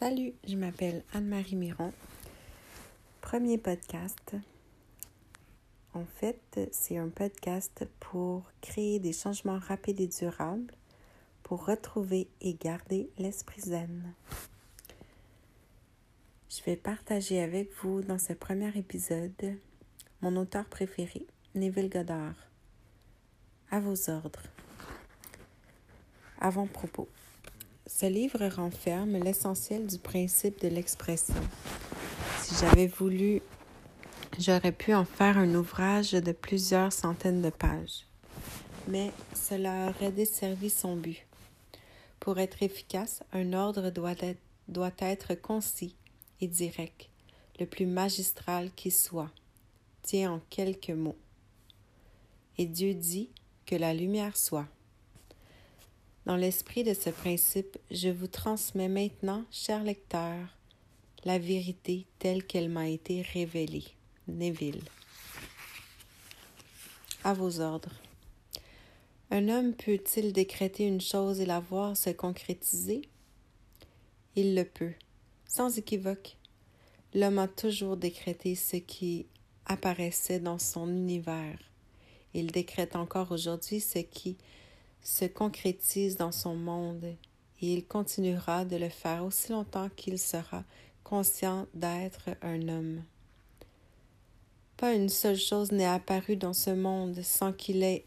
Salut, je m'appelle Anne-Marie Miron. Premier podcast. En fait, c'est un podcast pour créer des changements rapides et durables pour retrouver et garder l'esprit zen. Je vais partager avec vous dans ce premier épisode mon auteur préféré, Neville Goddard. À vos ordres. Avant-propos. Ce livre renferme l'essentiel du principe de l'expression. Si j'avais voulu, j'aurais pu en faire un ouvrage de plusieurs centaines de pages. Mais cela aurait desservi son but. Pour être efficace, un ordre doit être, concis et direct, le plus magistral qui soit, tient en quelques mots. Et Dieu dit que la lumière soit. Dans l'esprit de ce principe, je vous transmets maintenant, chers lecteurs, la vérité telle qu'elle m'a été révélée. Neville. À vos ordres. Un homme peut-il décréter une chose et la voir se concrétiser? Il le peut, sans équivoque. L'homme a toujours décrété ce qui apparaissait dans son univers. Il décrète encore aujourd'hui ce qui se concrétise dans son monde et il continuera de le faire aussi longtemps qu'il sera conscient d'être un homme. Pas une seule chose n'est apparue dans ce monde sans qu'il ait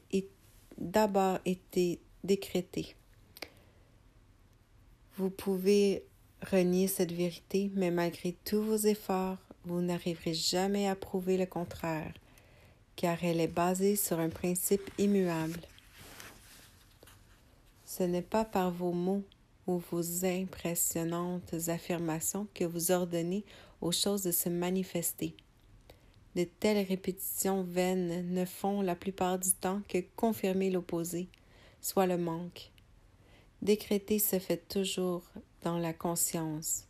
d'abord été décrété. Vous pouvez renier cette vérité, mais malgré tous vos efforts, vous n'arriverez jamais à prouver le contraire, car elle est basée sur un principe immuable. Ce n'est pas par vos mots ou vos impressionnantes affirmations que vous ordonnez aux choses de se manifester. De telles répétitions vaines ne font la plupart du temps que confirmer l'opposé, soit le manque. Décréter se fait toujours dans la conscience.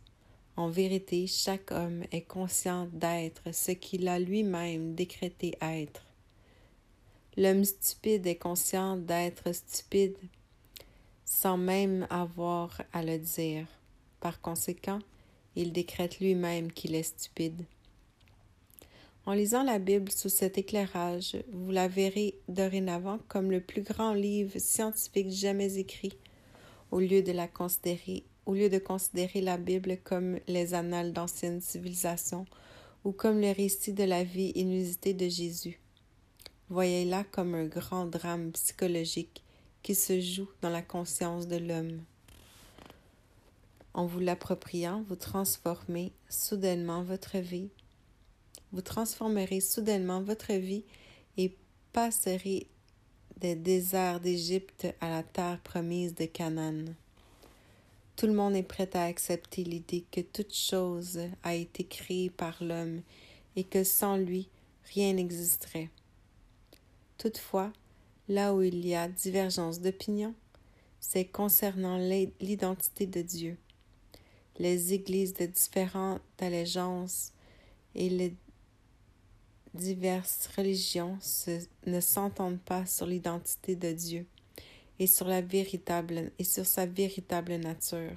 En vérité, chaque homme est conscient d'être ce qu'il a lui-même décrété être. L'homme stupide est conscient d'être stupide sans même avoir à le dire. Par conséquent, il décrète lui-même qu'il est stupide. En lisant la Bible sous cet éclairage, vous la verrez dorénavant comme le plus grand livre scientifique jamais écrit, au lieu de la considérer, au lieu de considérer la Bible comme les annales d'anciennes civilisations ou comme le récit de la vie inusitée de Jésus. Voyez-la comme un grand drame psychologique qui se joue dans la conscience de l'homme. En vous l'appropriant, vous transformez soudainement votre vie. Vous transformerez soudainement votre vie et passerez des déserts d'Égypte à la terre promise de Canaan. Tout le monde est prêt à accepter l'idée que toute chose a été créée par l'homme et que sans lui, rien n'existerait. Toutefois, Là où il y a divergence d'opinion, c'est concernant l'identité de Dieu. Les églises de différentes allégeances et les diverses religions ne s'entendent pas sur l'identité de Dieu et sur, et sur sa véritable nature.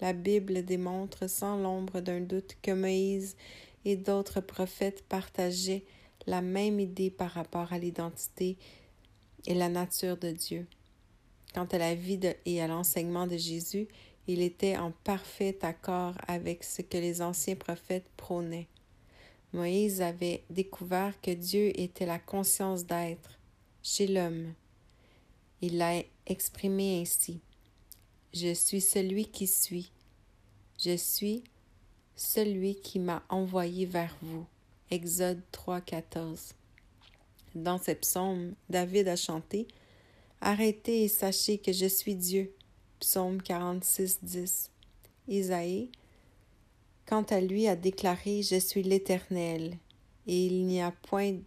La Bible démontre sans l'ombre d'un doute que Moïse et d'autres prophètes partageaient la même idée par rapport à l'identité et la nature de Dieu. Quant à la vie et à l'enseignement de Jésus, il était en parfait accord avec ce que les anciens prophètes prônaient. Moïse avait découvert que Dieu était la conscience d'être chez l'homme. Il l'a exprimé ainsi. Je suis celui qui suis. Je suis celui qui m'a envoyé vers vous. Exode 3, 14. Dans ces psaumes, David a chanté Arrêtez et sachez que je suis Dieu. Psaume 46, 10. Isaïe, quant à lui, a déclaré Je suis l'Éternel, et il n'y a point,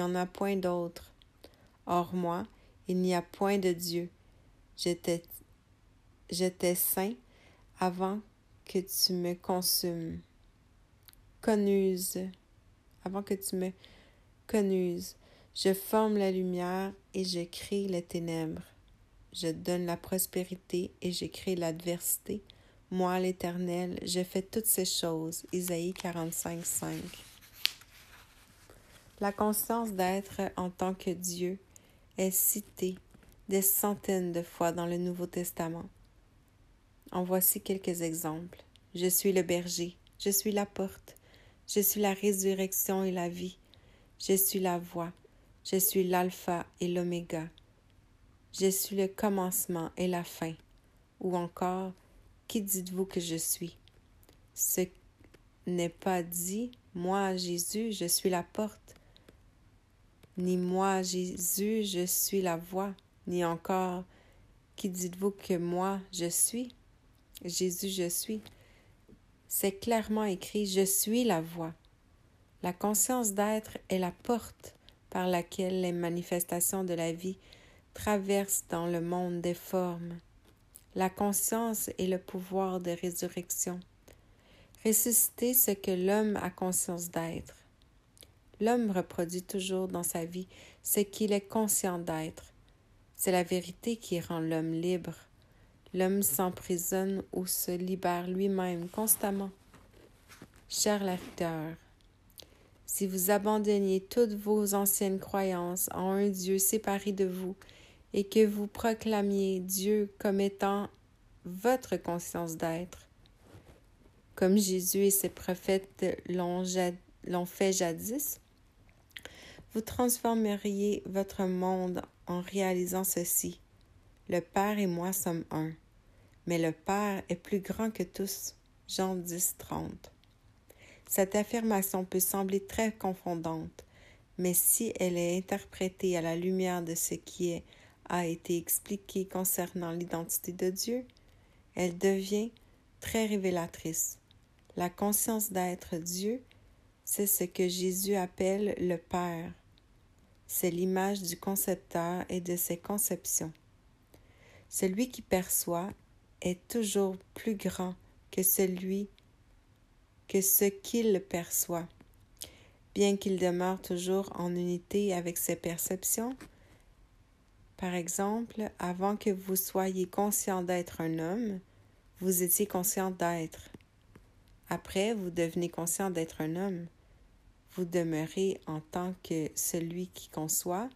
en a point d'autre. Or moi, il n'y a point de Dieu. J'étais, j'étais saint avant que tu me consumes. Connuse, avant que tu me connuses. Je forme la lumière et je crée les ténèbres. Je donne la prospérité et je crée l'adversité. moi l'Éternel, je fais toutes ces choses. Isaïe 45, 5. La conscience d'être en tant que Dieu est citée des centaines de fois dans le Nouveau Testament. En voici quelques exemples. Je suis le berger, je suis la porte, je suis la résurrection et la vie, je suis la voie, je suis l'alpha et l'oméga, je suis le commencement et la fin. Ou encore, qui dites-vous que je suis? Ce n'est pas dit, moi, Jésus, je suis la porte, ni moi, Jésus, je suis la voie, ni encore, qui dites-vous que moi, je suis? Jésus, je suis. C'est clairement écrit, je suis la voie. La conscience d'être est la porte par laquelle les manifestations de la vie traversent dans le monde des formes. La conscience est le pouvoir de résurrection. Ressusciter ce que l'homme a conscience d'être. L'homme reproduit toujours dans sa vie ce qu'il est conscient d'être. C'est la vérité qui rend l'homme libre. L'homme s'emprisonne ou se libère lui-même constamment. Cher lecteur, si vous abandonniez toutes vos anciennes croyances en un Dieu séparé de vous et que vous proclamiez Dieu comme étant votre conscience d'être, comme Jésus et ses prophètes l'ont fait jadis, vous transformeriez votre monde en réalisant ceci. Le Père et moi sommes un, mais le Père est plus grand que tous. Jean 10, 30. Cette affirmation peut sembler très confondante, mais si elle est interprétée à la lumière de ce qui a été expliqué concernant l'identité de Dieu, elle devient très révélatrice. La conscience d'être Dieu, c'est ce que Jésus appelle le Père. C'est l'image du concepteur et de ses conceptions. Celui qui perçoit est toujours plus grand que celui que ce qu'il perçoit. Bien qu'il demeure toujours en unité avec ses perceptions, par exemple, avant que vous soyez conscient d'être un homme, vous étiez conscient d'être. Après, vous devenez conscient d'être un homme. Vous demeurez en tant que celui qui conçoit,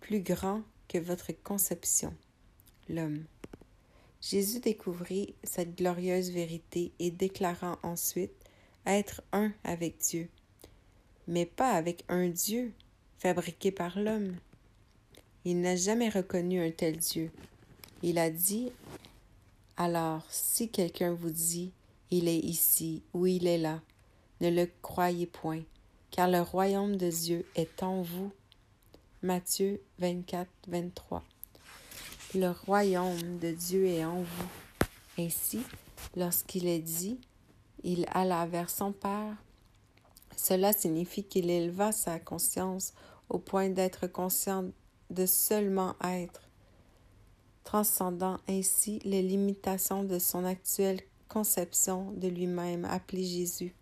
plus grand que votre conception, l'homme. Jésus découvrit cette glorieuse vérité et déclarant ensuite être un avec Dieu, mais pas avec un Dieu fabriqué par l'homme. Il n'a jamais reconnu un tel Dieu. Il a dit Alors, si quelqu'un vous dit Il est ici ou il est là, ne le croyez point, car le royaume de Dieu est en vous. Matthieu 24, 23. Le royaume de Dieu est en vous. Ainsi, lorsqu'il est dit Il alla vers son Père, cela signifie qu'il éleva sa conscience au point d'être conscient de seulement être, transcendant ainsi les limitations de son actuelle conception de lui-même appelé Jésus.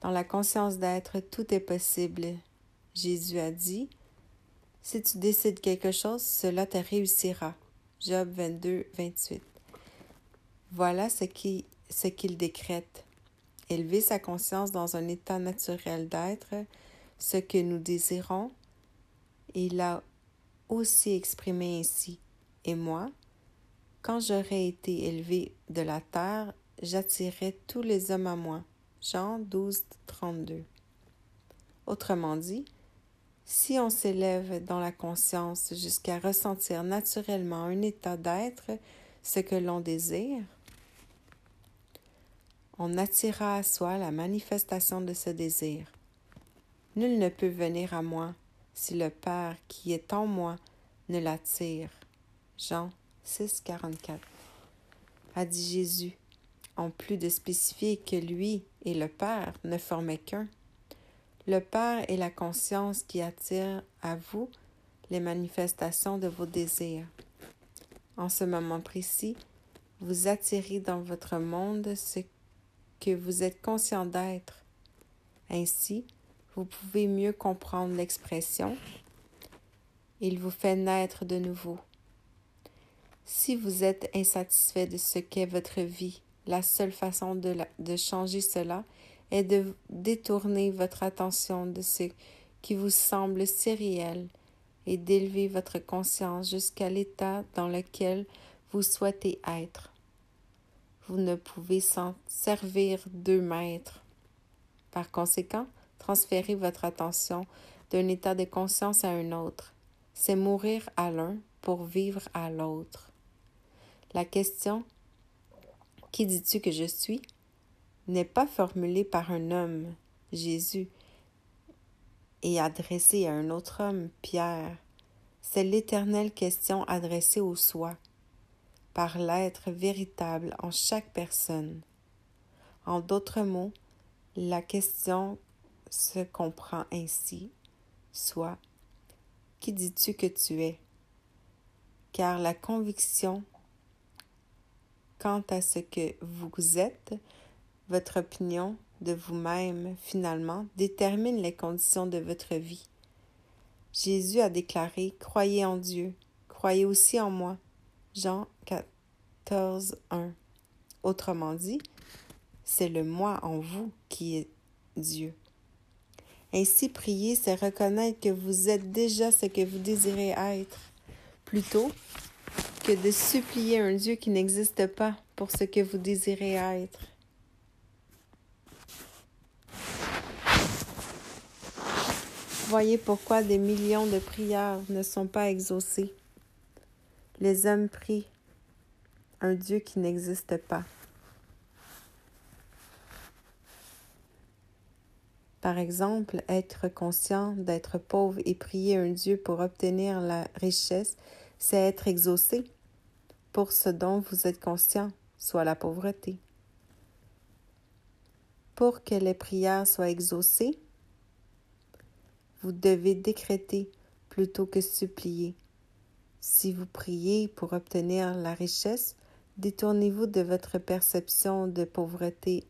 Dans la conscience d'être, tout est possible. Jésus a dit, Si tu décides quelque chose, cela te réussira. Job 22, 28. Voilà ce qu'il ce qu'il décrète. Élever sa conscience dans un état naturel d'être, ce que nous désirons, il a aussi exprimé ainsi. Et moi, quand j'aurai été élevé de la terre, j'attirerai tous les hommes à moi. Jean 12, 32. Autrement dit, si on s'élève dans la conscience jusqu'à ressentir naturellement un état d'être, ce que l'on désire, on attirera à soi la manifestation de ce désir. Nul ne peut venir à moi si le Père qui est en moi ne l'attire. Jean 6, 44. A dit Jésus, en plus de spécifier que lui et le Père ne formaient qu'un. Le Père est la conscience qui attire à vous les manifestations de vos désirs. En ce moment précis, vous attirez dans votre monde ce que vous êtes conscient d'être. Ainsi, vous pouvez mieux comprendre l'expression Il vous fait naître de nouveau. Si vous êtes insatisfait de ce qu'est votre vie, la seule façon de, changer cela est de détourner votre attention de ce qui vous semble si réel et d'élever votre conscience jusqu'à l'état dans lequel vous souhaitez être. Vous ne pouvez s'en servir deux maîtres. Par conséquent, transférez votre attention d'un état de conscience à un autre. C'est mourir à l'un pour vivre à l'autre. La question Qui dis-tu que je suis? n'est pas formulée par un homme, Jésus, et adressée à un autre homme, Pierre. C'est l'éternelle question adressée au soi, par l'être véritable en chaque personne. En d'autres mots, la question se comprend ainsi, soit Qui dis-tu que tu es? Car la conviction quant à ce que vous êtes, votre opinion de vous-même, finalement, détermine les conditions de votre vie. Jésus a déclaré Croyez en Dieu, croyez aussi en moi. Jean 14, 1. Autrement dit, c'est le moi en vous qui est Dieu. Ainsi, prier, c'est reconnaître que vous êtes déjà ce que vous désirez être, plutôt que de supplier un Dieu qui n'existe pas pour ce que vous désirez être. Voyez pourquoi des millions de prières ne sont pas exaucées. Les hommes prient un Dieu qui n'existe pas. Par exemple, être conscient d'être pauvre et prier un Dieu pour obtenir la richesse, c'est être exaucé pour ce dont vous êtes conscient, soit la pauvreté. Pour que les prières soient exaucées, vous devez décréter plutôt que supplier. Si vous priez pour obtenir la richesse, détournez-vous de votre perception de pauvreté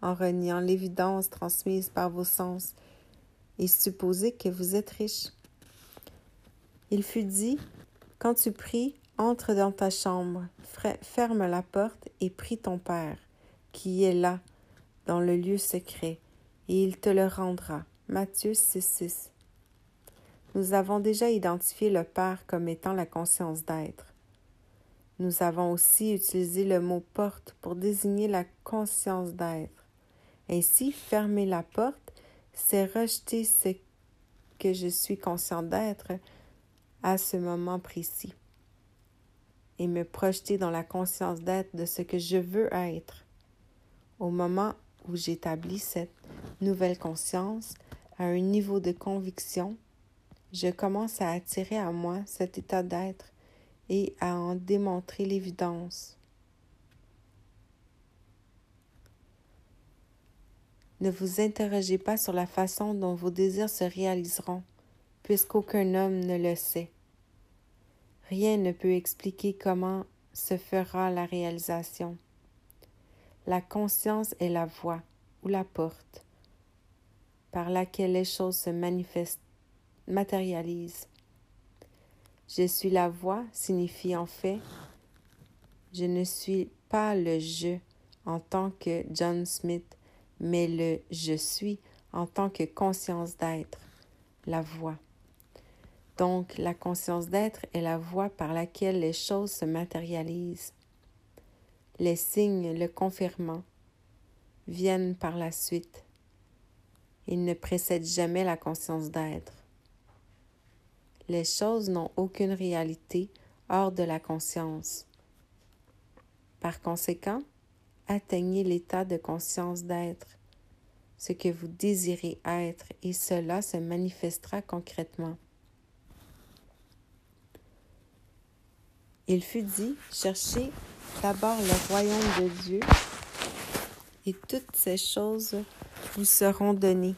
en reniant l'évidence transmise par vos sens et supposez que vous êtes riche. Il fut dit, quand tu pries, entre dans ta chambre, ferme la porte et prie ton Père, qui est là, dans le lieu secret, et il te le rendra. Matthieu 6.6. Nous avons déjà identifié le Père comme étant la conscience d'être. Nous avons aussi utilisé le mot porte pour désigner la conscience d'être. Ainsi, fermer la porte, c'est rejeter ce que je suis conscient d'être à ce moment précis et me projeter dans la conscience d'être de ce que je veux être. Au moment où j'établis cette nouvelle conscience à un niveau de conviction, je commence à attirer à moi cet état d'être et à en démontrer l'évidence. Ne vous interrogez pas sur la façon dont vos désirs se réaliseront, puisqu'aucun homme ne le sait. Rien ne peut expliquer comment se fera la réalisation. La conscience est la voie ou la porte par laquelle les choses se manifestent, matérialisent. Je suis la voie signifie en fait je ne suis pas le je en tant que John Smith mais le je suis en tant que conscience d'être, la voix. Donc, la conscience d'être est la voie par laquelle les choses se matérialisent. Les signes le confirmant viennent par la suite. Ils ne précèdent jamais la conscience d'être. Les choses n'ont aucune réalité hors de la conscience. Par conséquent, atteignez l'état de conscience d'être, ce que vous désirez être, et cela se manifestera concrètement. Il fut dit, cherchez d'abord le royaume de Dieu, et toutes ces choses vous seront données.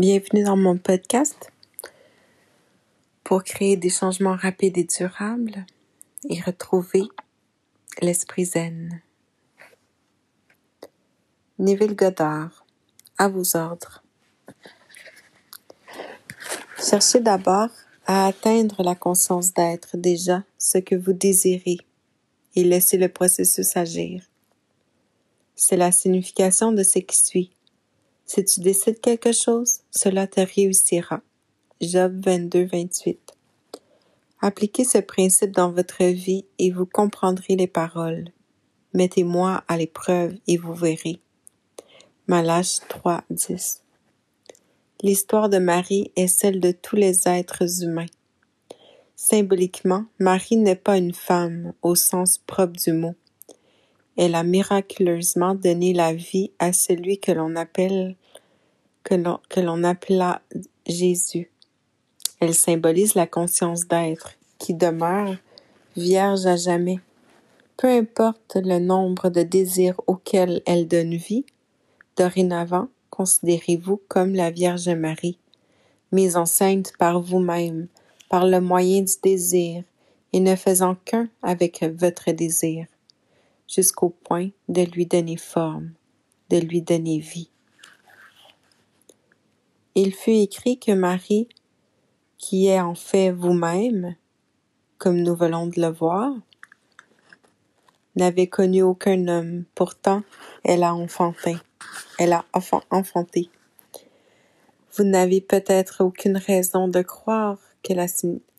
Bienvenue dans mon podcast pour créer des changements rapides et durables. et retrouvez l'esprit zen. Neville Goddard, à vos ordres. Cherchez d'abord à atteindre la conscience d'être déjà ce que vous désirez et laissez le processus agir. C'est la signification de ce qui suit. Si tu décides quelque chose, cela te réussira. Job 22, 28. Appliquez ce principe dans votre vie et vous comprendrez les paroles. Mettez-moi à l'épreuve et vous verrez. Malach 3, 10. L'histoire de Marie est celle de tous les êtres humains. Symboliquement, Marie n'est pas une femme au sens propre du mot. Elle a miraculeusement donné la vie à celui que l'on appelle que l'on appela Jésus. Elle symbolise la conscience d'être qui demeure vierge à jamais. Peu importe le nombre de désirs auxquels elle donne vie, dorénavant, considérez-vous comme la Vierge Marie, mise enceinte par vous-même, par le moyen du désir, et ne faisant qu'un avec votre désir, jusqu'au point de lui donner forme, de lui donner vie. Il fut écrit que Marie, qui est en fait vous-même, comme nous venons de le voir, n'avait connu aucun homme, pourtant elle a enfanté. Elle a enfanté. Vous n'avez peut-être aucune raison de croire que la,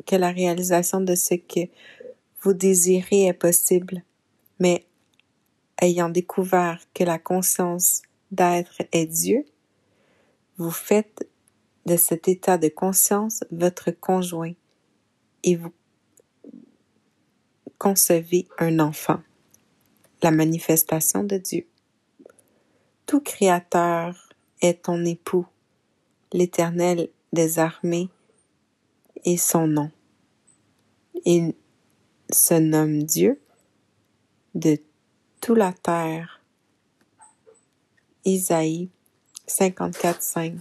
que la réalisation de ce que vous désirez est possible, mais ayant découvert que la conscience d'être est Dieu, vous faites de cet état de conscience votre conjoint et vous concevez un enfant, la manifestation de Dieu tout créateur est ton époux, l'Éternel des armées est son nom. Il se nomme Dieu de toute la terre. Isaïe 54.5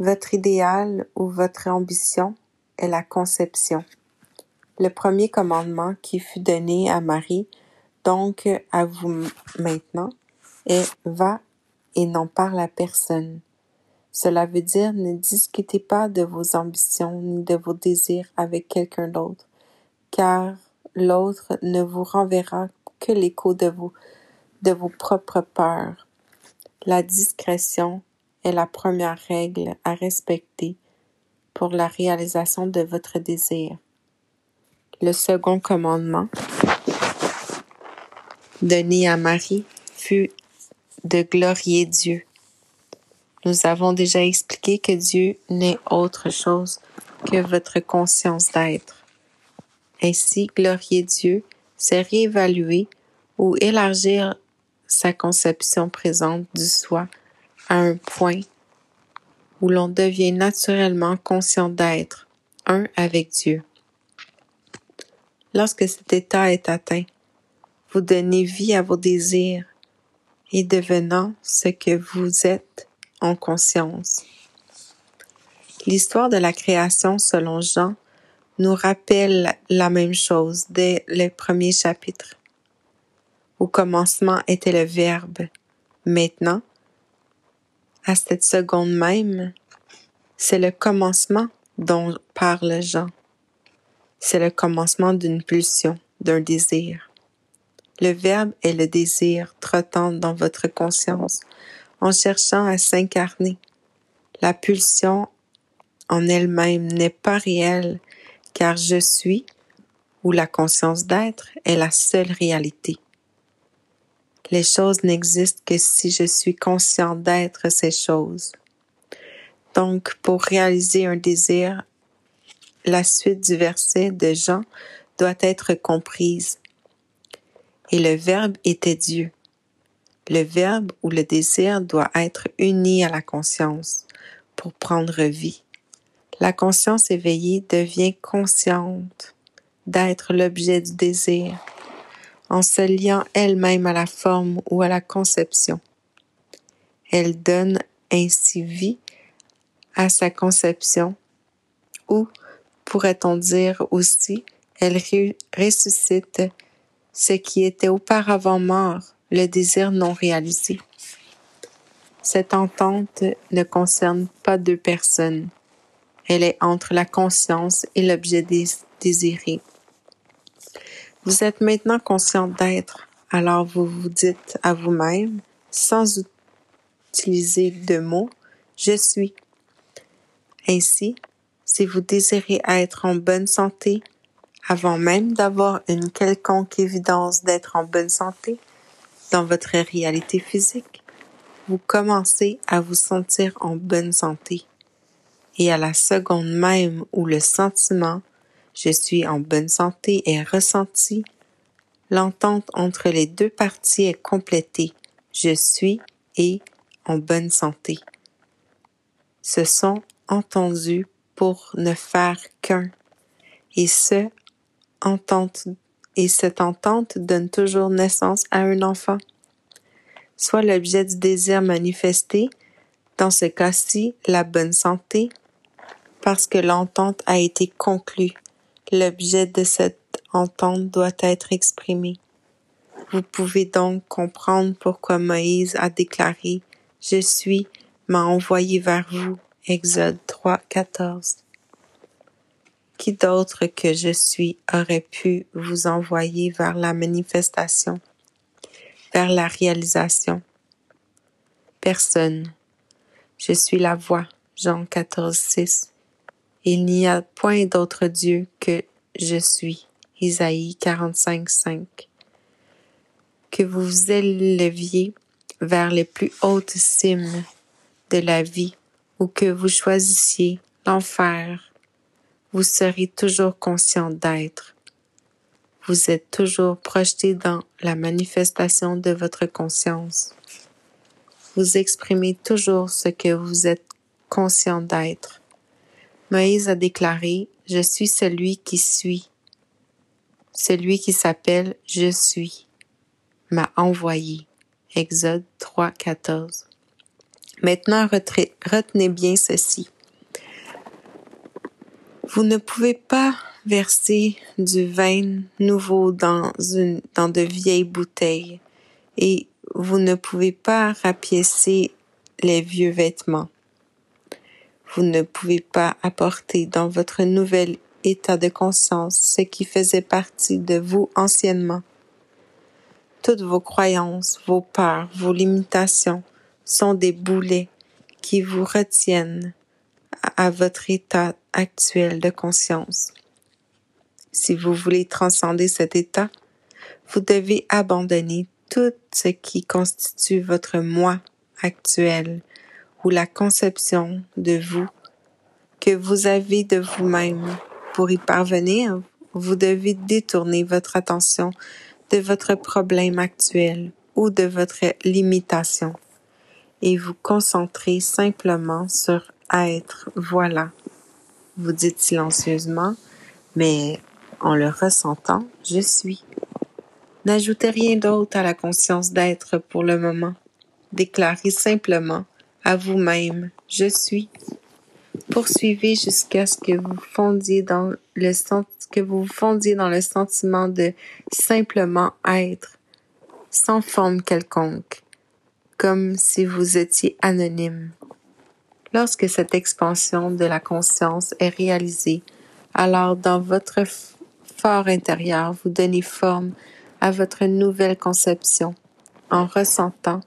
Votre idéal ou votre ambition est la conception. Le premier commandement qui fut donné à Marie, donc à vous maintenant, et va et n'en parle à personne. Cela veut dire ne discutez pas de vos ambitions ni de vos désirs avec quelqu'un d'autre, car l'autre ne vous renverra que l'écho de vos, de vos propres peurs. La discrétion est la première règle à respecter pour la réalisation de votre désir. Le second commandement donné à Marie fut de glorier Dieu. Nous avons déjà expliqué que Dieu n'est autre chose que votre conscience d'être. Ainsi, glorier Dieu, c'est réévaluer ou élargir sa conception présente du soi à un point où l'on devient naturellement conscient d'être un avec Dieu. Lorsque cet état est atteint, vous donnez vie à vos désirs, et devenant ce que vous êtes en conscience. L'histoire de la création selon Jean nous rappelle la même chose dès le premier chapitre. Au commencement était le Verbe. Maintenant, à cette seconde même, c'est le commencement dont parle Jean. C'est le commencement d'une pulsion, d'un désir. Le Verbe est le désir trottant dans votre conscience, en cherchant à s'incarner. La pulsion en elle-même n'est pas réelle, car je suis, ou la conscience d'être, est la seule réalité. Les choses n'existent que si je suis conscient d'être ces choses. Donc, pour réaliser un désir, la suite du verset de Jean doit être comprise et le Verbe était Dieu. Le Verbe ou le désir doit être uni à la conscience pour prendre vie. La conscience éveillée devient consciente d'être l'objet du désir en se liant elle-même à la forme ou à la conception. Elle donne ainsi vie à sa conception ou, pourrait-on dire aussi, Elle ressuscite ce qui était auparavant mort, le désir non réalisé. Cette entente ne concerne pas deux personnes. Elle est entre la conscience et l'objet désiré. Vous êtes maintenant conscient d'être, alors vous vous dites à vous-même, sans utiliser de mots, je suis. Ainsi, si vous désirez être en bonne santé, avant même d'avoir une quelconque évidence d'être en bonne santé dans votre réalité physique, vous commencez à vous sentir en bonne santé. Et à la seconde même où le sentiment je suis en bonne santé est ressenti, l'entente entre les deux parties est complétée. Je suis et en bonne santé. Se sont entendus pour ne faire qu'un. Et ce, entente, et cette entente donne toujours naissance à un enfant soit l'objet du désir manifesté, dans ce cas-ci la bonne santé, parce que l'entente a été conclue. L'objet de cette entente doit être exprimé. Vous pouvez donc comprendre pourquoi Moïse a déclaré Je suis m'a envoyé vers vous. Exode 3, 14. Qui d'autre que je suis aurait pu vous envoyer vers la manifestation? vers la réalisation? Personne. Je suis la voix. Jean 14, 6. Il n'y a point d'autre Dieu que je suis. Isaïe 45, 5. Que vous vous éleviez vers les plus hautes cimes de la vie ou que vous choisissiez l'enfer, vous serez toujours conscient d'être vous êtes toujours projeté dans la manifestation de votre conscience. Vous exprimez toujours ce que vous êtes conscient d'être. Moïse a déclaré, Je suis celui qui suis. Celui qui s'appelle Je suis m'a envoyé. Exode 3, 14. Maintenant, retenez bien ceci. Vous ne pouvez pas verser du vin nouveau dans une, dans de vieilles bouteilles et vous ne pouvez pas rapiécer les vieux vêtements. Vous ne pouvez pas apporter dans votre nouvel état de conscience ce qui faisait partie de vous anciennement. Toutes vos croyances, vos peurs, vos limitations sont des boulets qui vous retiennent à votre état actuel de conscience. Si vous voulez transcender cet état, vous devez abandonner tout ce qui constitue votre moi actuel la conception de vous que vous avez de vous-même. Pour y parvenir, vous devez détourner votre attention de votre problème actuel ou de votre limitation et vous concentrer simplement sur être. Voilà. Vous dites silencieusement, mais en le ressentant, je suis. N'ajoutez rien d'autre à la conscience d'être pour le moment. Déclarez simplement à vous-même, je suis. Poursuivez jusqu'à ce que vous fondiez dans le que vous fondiez dans le sentiment de simplement être, sans forme quelconque, comme si vous étiez anonyme. Lorsque cette expansion de la conscience est réalisée, alors dans votre fort intérieur, vous donnez forme à votre nouvelle conception en ressentant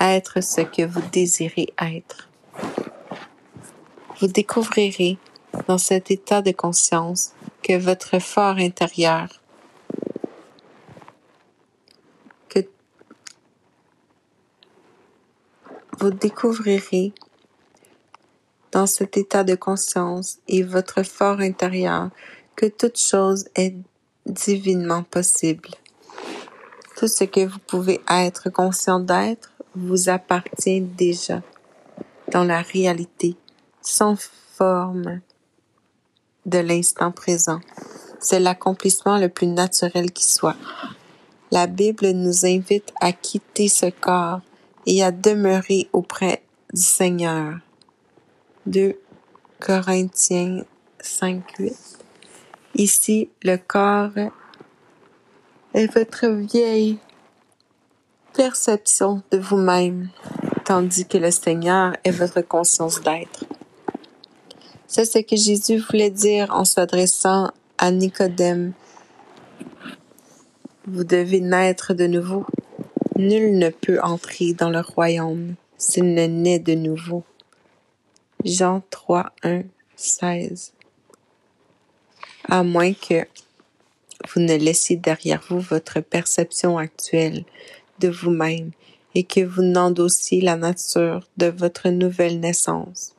être ce que vous désirez être. Vous découvrirez dans cet état de conscience que votre fort intérieur que vous découvrirez dans cet état de conscience et votre fort intérieur que toute chose est divinement possible. Tout ce que vous pouvez être conscient d'être vous appartient déjà dans la réalité, sans forme de l'instant présent. C'est l'accomplissement le plus naturel qui soit. La Bible nous invite à quitter ce corps et à demeurer auprès du Seigneur. 2 Corinthiens 5, 8. Ici, le corps est votre vieille perception de vous-même, tandis que le Seigneur est votre conscience d'être. C'est ce que Jésus voulait dire en s'adressant à Nicodème. Vous devez naître de nouveau. Nul ne peut entrer dans le royaume s'il ne naît de nouveau. Jean 3, 1, 16. À moins que vous ne laissiez derrière vous votre perception actuelle de vous-même et que vous n'endossiez la nature de votre nouvelle naissance.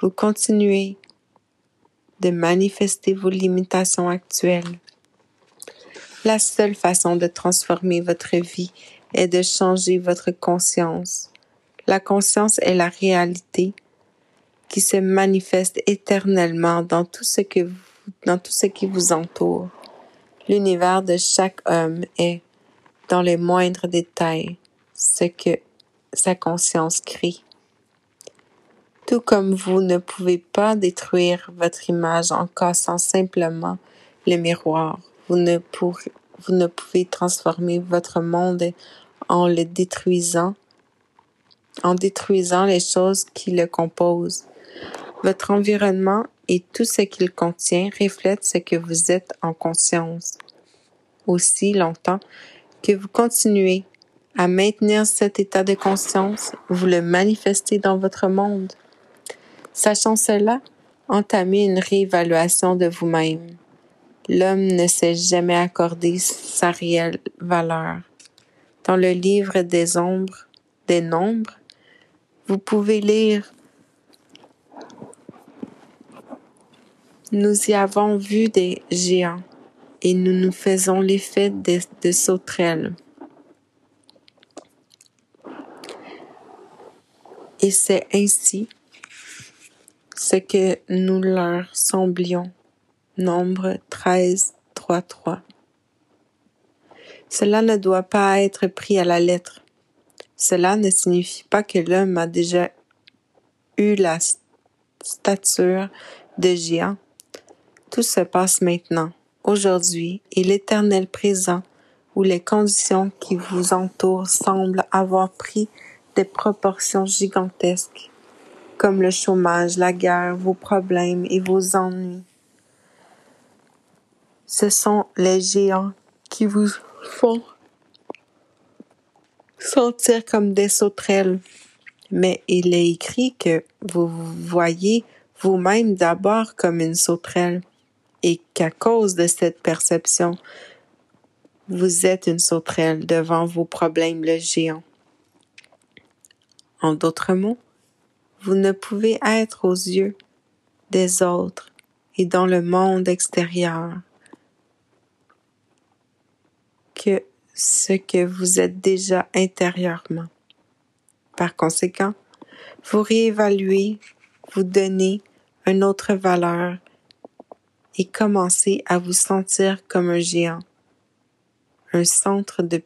Vous continuez de manifester vos limitations actuelles. La seule façon de transformer votre vie est de changer votre conscience. La conscience est la réalité qui se manifeste éternellement dans tout ce que dans tout ce qui vous entoure. L'univers de chaque homme est, dans les moindres détails, ce que sa conscience crée. Tout comme vous ne pouvez pas détruire votre image en cassant simplement le miroir, vous ne, pourrez, vous ne pouvez transformer votre monde en le détruisant, en détruisant les choses qui le composent. Votre environnement et tout ce qu'il contient reflètent ce que vous êtes en conscience. Aussi longtemps que vous continuez à maintenir cet état de conscience, vous le manifestez dans votre monde. Sachant cela, entamez une réévaluation de vous-même. L'homme ne s'est jamais accordé sa réelle valeur. Dans le livre des ombres, des nombres, vous pouvez lire Nous y avons vu des géants et nous nous faisons l'effet de, sauterelles. Et c'est ainsi ce que nous leur semblions. Nombre 13, 3, 3. Cela ne doit pas être pris à la lettre. Cela ne signifie pas que l'homme a déjà eu la stature de géant. Tout se passe maintenant, aujourd'hui et l'éternel présent, où les conditions qui vous entourent semblent avoir pris des proportions gigantesques, comme le chômage, la guerre, vos problèmes et vos ennuis. Ce sont les géants qui vous font sentir comme des sauterelles. Mais il est écrit que vous voyez vous-même d'abord comme une sauterelle et qu'à cause de cette perception, vous êtes une sauterelle devant vos problèmes le géant. En d'autres mots, vous ne pouvez être aux yeux des autres et dans le monde extérieur que ce que vous êtes déjà intérieurement. Par conséquent, vous réévaluez, vous donnez une autre valeur et commencez à vous sentir comme un géant, un centre de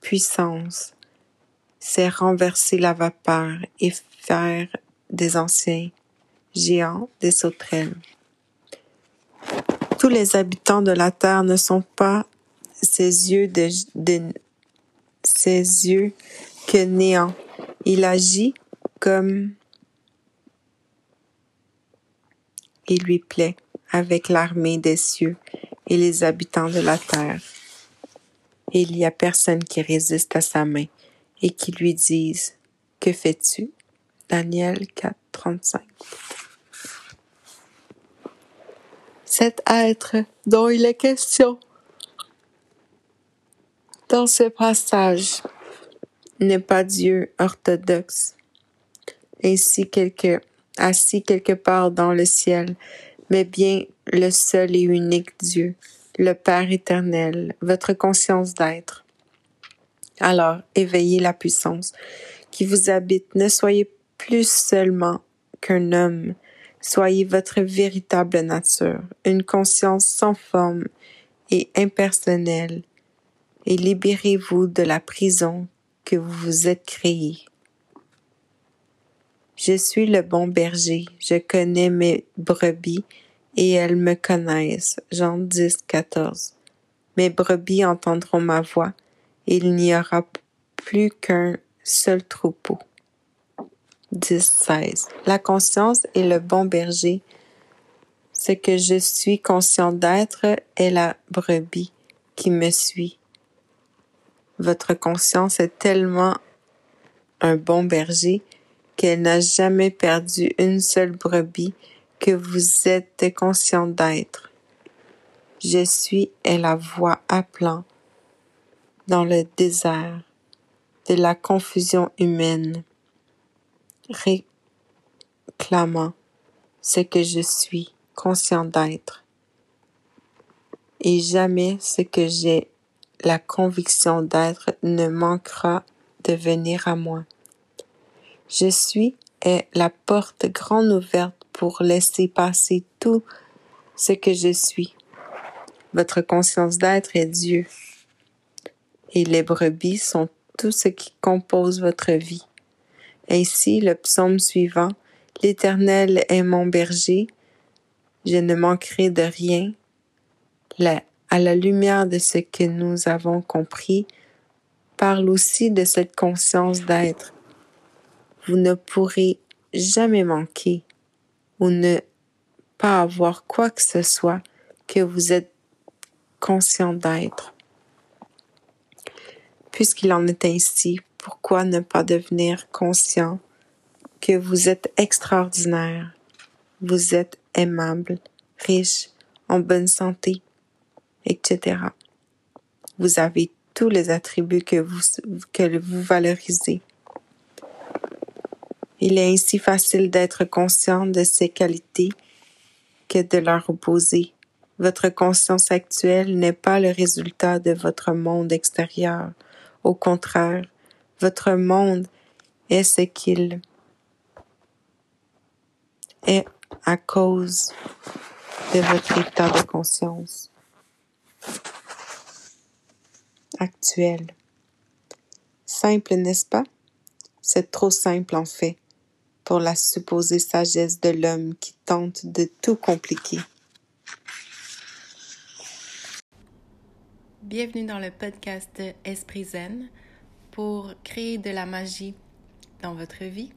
puissance. C'est renverser la vapeur et faire des anciens géants des sauterelles. Tous les habitants de la terre ne sont pas ses yeux de, ses yeux que néant. Il agit comme il lui plaît avec l'armée des cieux et les habitants de la terre. Et il n'y a personne qui résiste à sa main et qui lui dise Que fais-tu? Daniel 4, 35. Cet être dont il est question dans ce passage n'est pas Dieu orthodoxe, ainsi quelque, assis quelque part dans le ciel, mais bien le seul et unique Dieu, le Père éternel, votre conscience d'être. Alors, éveillez la puissance qui vous habite. Ne soyez plus seulement qu'un homme, soyez votre véritable nature, une conscience sans forme et impersonnelle, et libérez-vous de la prison que vous vous êtes créée. Je suis le bon berger, je connais mes brebis et elles me connaissent. Jean 10, 14. Mes brebis entendront ma voix, et il n'y aura plus qu'un seul troupeau. 10, 16. La conscience est le bon berger. Ce que je suis conscient d'être est la brebis qui me suit. Votre conscience est tellement un bon berger qu'elle n'a jamais perdu une seule brebis que vous êtes conscient d'être. Je suis est la voix appelant dans le désert de la confusion humaine, réclamant ce que je suis conscient d'être, et jamais ce que j'ai la conviction d'être ne manquera de venir à moi. Je suis est la porte grande ouverte pour laisser passer tout ce que je suis. Votre conscience d'être est Dieu. Et les brebis sont tout ce qui compose votre vie. Ainsi, le psaume suivant, L'Éternel est mon berger, je ne manquerai de rien. à la lumière de ce que nous avons compris, parle aussi de cette conscience d'être. Vous ne pourrez jamais manquer ou ne pas avoir quoi que ce soit que vous êtes conscient d'être. Puisqu'il en est ainsi, pourquoi ne pas devenir conscient que vous êtes extraordinaire, vous êtes aimable, riche, en bonne santé, etc. Vous avez tous les attributs que vous, que vous valorisez. Il est ainsi facile d'être conscient de ces qualités que de leur opposer. Votre conscience actuelle n'est pas le résultat de votre monde extérieur. Au contraire, votre monde est ce qu'il est à cause de votre état de conscience actuel. Simple, n'est-ce pas? C'est trop simple en fait pour la supposée sagesse de l'homme qui tente de tout compliquer. Bienvenue dans le podcast Esprit Zen pour créer de la magie dans votre vie,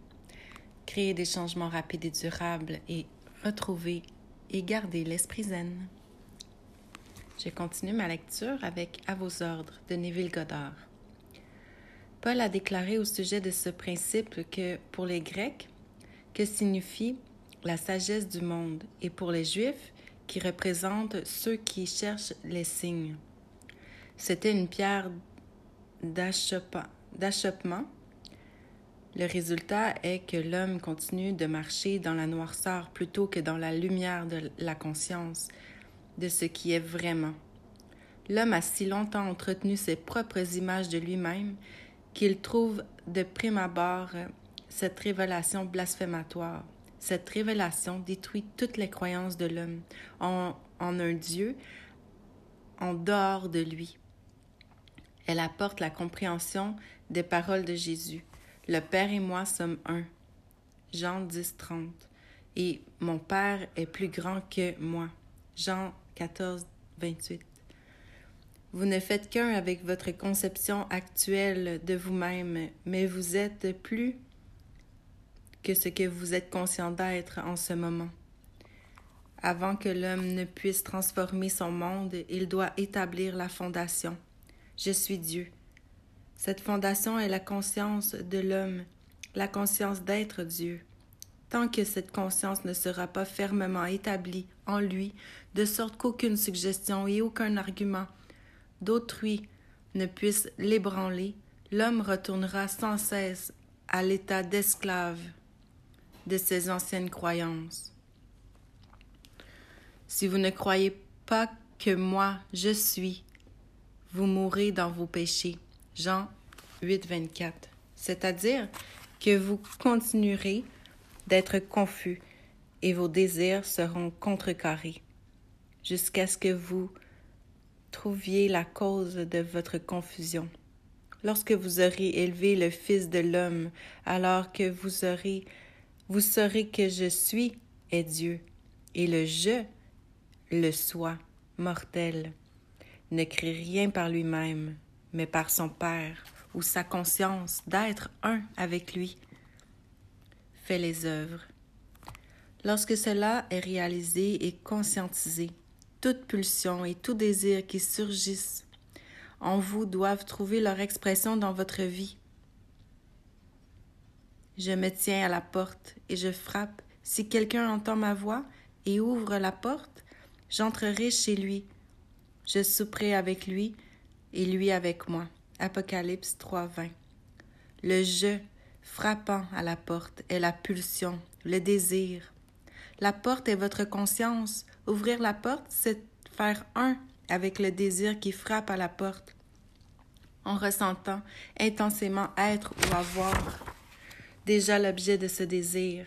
créer des changements rapides et durables et retrouver et garder l'esprit zen. Je continue ma lecture avec À vos ordres de Neville Goddard. Paul a déclaré au sujet de ce principe que pour les Grecs, que signifie la sagesse du monde et pour les Juifs qui représentent ceux qui cherchent les signes. C'était une pierre d'achoppement. Le résultat est que l'homme continue de marcher dans la noirceur plutôt que dans la lumière de la conscience de ce qui est vraiment. L'homme a si longtemps entretenu ses propres images de lui-même qu'il trouve de prime abord cette révélation blasphématoire. Cette révélation détruit toutes les croyances de l'homme en, un Dieu en dehors de lui. Elle apporte la compréhension des paroles de Jésus. Le Père et moi sommes un. Jean 10, 30. Et mon Père est plus grand que moi. Jean 14, 28. Vous ne faites qu'un avec votre conception actuelle de vous-même, mais vous êtes plus que ce que vous êtes conscient d'être en ce moment. Avant que l'homme ne puisse transformer son monde, il doit établir la fondation. Je suis Dieu. Cette fondation est la conscience de l'homme, la conscience d'être Dieu. Tant que cette conscience ne sera pas fermement établie en lui, de sorte qu'aucune suggestion et aucun argument d'autrui ne puisse l'ébranler, l'homme retournera sans cesse à l'état d'esclave de ses anciennes croyances. Si vous ne croyez pas que moi je suis, vous mourrez dans vos péchés. Jean 8, 24. C'est-à-dire que vous continuerez d'être confus et vos désirs seront contrecarrés jusqu'à ce que vous trouviez la cause de votre confusion. Lorsque vous aurez élevé le Fils de l'homme, alors que vous aurez vous saurez que je suis est Dieu, et le je le soi, mortel, ne crée rien par lui-même, mais par son Père ou sa conscience d'être un avec lui, fait les œuvres. Lorsque cela est réalisé et conscientisé, toute pulsion et tout désir qui surgissent en vous doivent trouver leur expression dans votre vie. Je me tiens à la porte et je frappe. Si quelqu'un entend ma voix et ouvre la porte, j'entrerai chez lui. Je souperai avec lui et lui avec moi. Apocalypse 3.20. Le je frappant à la porte est la pulsion, le désir. La porte est votre conscience. Ouvrir la porte, c'est faire un avec le désir qui frappe à la porte, en ressentant intensément être ou avoir déjà l'objet de ce désir.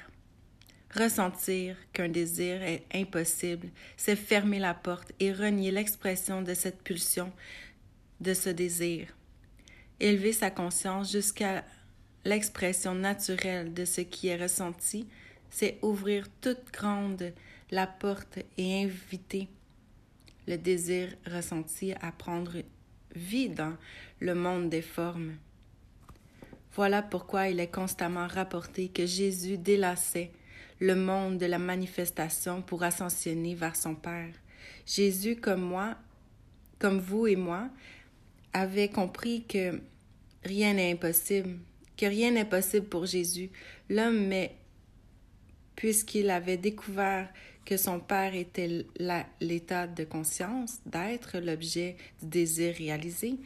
Ressentir qu'un désir est impossible, c'est fermer la porte et renier l'expression de cette pulsion, de ce désir. Élever sa conscience jusqu'à l'expression naturelle de ce qui est ressenti, c'est ouvrir toute grande la porte et inviter le désir ressenti à prendre vie dans le monde des formes. Voilà pourquoi il est constamment rapporté que Jésus délaçait le monde de la manifestation pour ascensionner vers son Père. Jésus, comme moi, comme vous et moi, avait compris que rien n'est impossible, que rien n'est possible pour Jésus. L'homme, mais puisqu'il avait découvert que son Père était l'état de conscience, d'être l'objet du désir réalisé,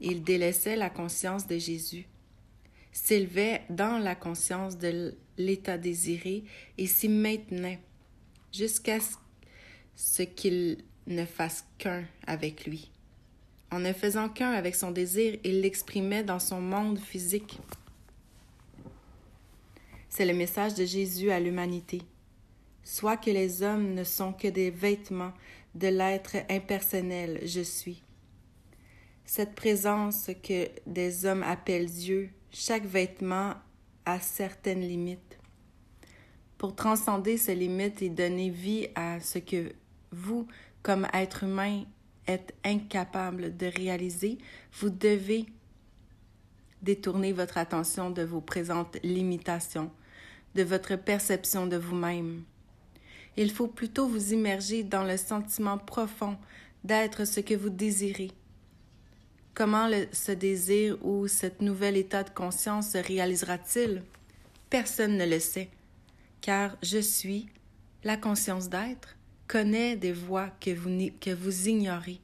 il délaissait la conscience de Jésus, s'élevait dans la conscience de l'état désiré et s'y maintenait jusqu'à ce qu'il ne fasse qu'un avec lui. En ne faisant qu'un avec son désir, il l'exprimait dans son monde physique. C'est le message de Jésus à l'humanité soit que les hommes ne sont que des vêtements de l'être impersonnel je suis. Cette présence que des hommes appellent Dieu, chaque vêtement a certaines limites. Pour transcender ces limites et donner vie à ce que vous, comme être humain, êtes incapable de réaliser, vous devez détourner votre attention de vos présentes limitations, de votre perception de vous-même. Il faut plutôt vous immerger dans le sentiment profond d'être ce que vous désirez. Comment ce désir ou cet nouvel état de conscience se réalisera-t-il? Personne ne le sait, car je suis, la conscience d'être, connaît des voies que vous, que vous ignorez.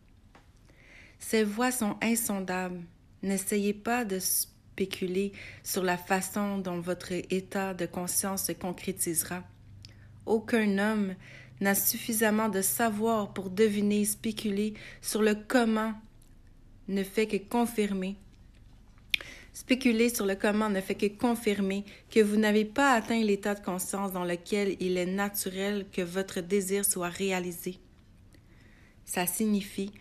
Ces voies sont insondables. N'essayez pas de spéculer sur la façon dont votre état de conscience se concrétisera. Aucun homme n'a suffisamment de savoir pour deviner et spéculer sur le comment ne fait que confirmer. Spéculer sur le comment ne fait que confirmer que vous n'avez pas atteint l'état de conscience dans lequel il est naturel que votre désir soit réalisé. Ça signifie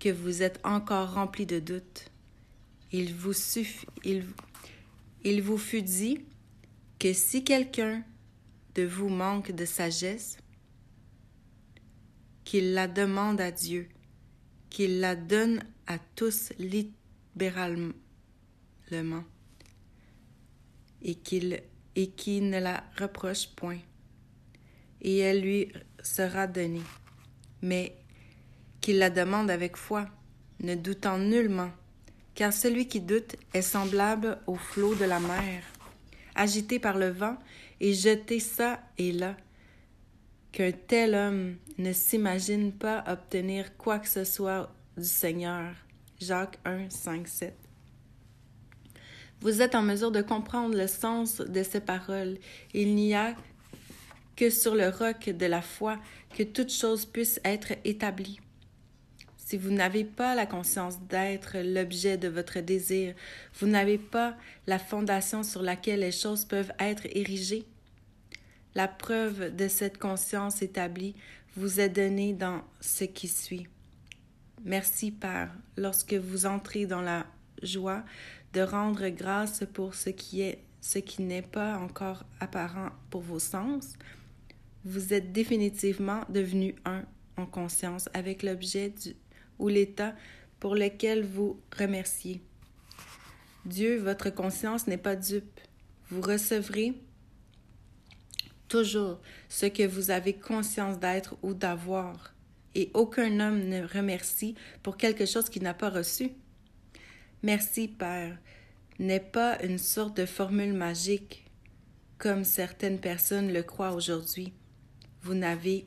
que vous êtes encore rempli de doutes. Il vous, il, il vous fut dit que si quelqu'un de vous manque de sagesse, qu'il la demande à Dieu, qu'il la donne à tous libéralement, et qu'il et qui ne la reproche point, et elle lui sera donnée, mais qu'il la demande avec foi, ne doutant nullement, car celui qui doute est semblable au flot de la mer, agité par le vent et jeter ça et là, qu'un tel homme ne s'imagine pas obtenir quoi que ce soit du Seigneur. Jacques 1, 5, 7. Vous êtes en mesure de comprendre le sens de ces paroles. Il n'y a que sur le roc de la foi que toute chose puisse être établie. Si vous n'avez pas la conscience d'être l'objet de votre désir, vous n'avez pas la fondation sur laquelle les choses peuvent être érigées. La preuve de cette conscience établie vous est donnée dans ce qui suit. Merci Père, lorsque vous entrez dans la joie de rendre grâce pour ce qui est ce qui n'est pas encore apparent pour vos sens, vous êtes définitivement devenu un en conscience avec l'objet ou l'état pour lequel vous remerciez. Dieu, votre conscience n'est pas dupe. Vous recevrez toujours ce que vous avez conscience d'être ou d'avoir, et aucun homme ne remercie pour quelque chose qu'il n'a pas reçu. Merci, Père, n'est pas une sorte de formule magique, comme certaines personnes le croient aujourd'hui. Vous n'avez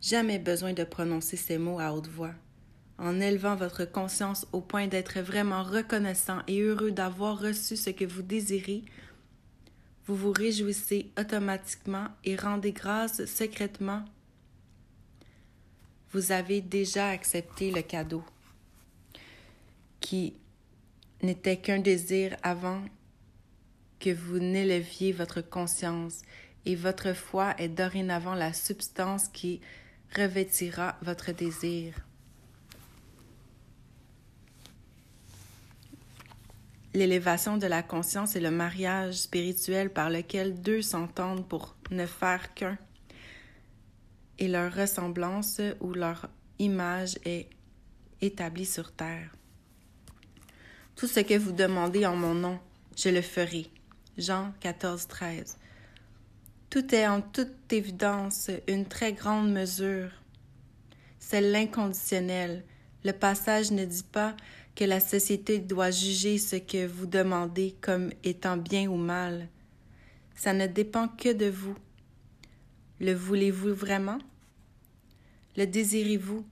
jamais besoin de prononcer ces mots à haute voix. En élevant votre conscience au point d'être vraiment reconnaissant et heureux d'avoir reçu ce que vous désirez, vous vous réjouissez automatiquement et rendez grâce secrètement. Vous avez déjà accepté le cadeau qui n'était qu'un désir avant que vous n'éleviez votre conscience et votre foi est dorénavant la substance qui revêtira votre désir. L'élévation de la conscience est le mariage spirituel par lequel deux s'entendent pour ne faire qu'un, et leur ressemblance ou leur image est établie sur terre. Tout ce que vous demandez en mon nom, je le ferai. Jean 14, 13. Tout est en toute évidence une très grande mesure. C'est l'inconditionnel. Le passage ne dit pas que la société doit juger ce que vous demandez comme étant bien ou mal. Ça ne dépend que de vous. Le voulez-vous vraiment? Le désirez-vous?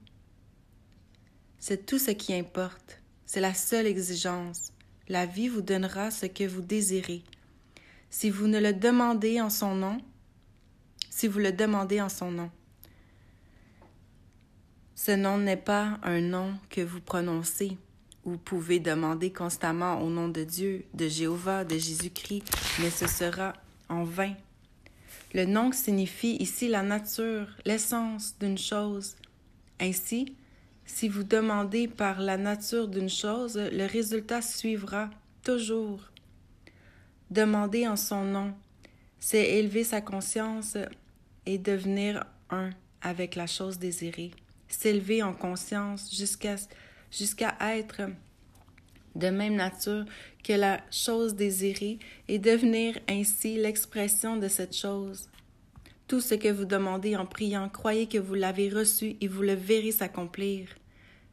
C'est tout ce qui importe. C'est la seule exigence. La vie vous donnera ce que vous désirez. Si vous ne le demandez en son nom, si vous le demandez en son nom. Ce nom n'est pas un nom que vous prononcez. Vous pouvez demander constamment au nom de Dieu, de Jéhovah, de Jésus-Christ, mais ce sera en vain. Le nom signifie ici la nature, l'essence d'une chose. Ainsi, si vous demandez par la nature d'une chose, le résultat suivra toujours. Demander en son nom, c'est élever sa conscience et devenir un avec la chose désirée, s'élever en conscience jusqu'à jusqu'à être de même nature que la chose désirée et devenir ainsi l'expression de cette chose. Tout ce que vous demandez en priant, croyez que vous l'avez reçu et vous le verrez s'accomplir.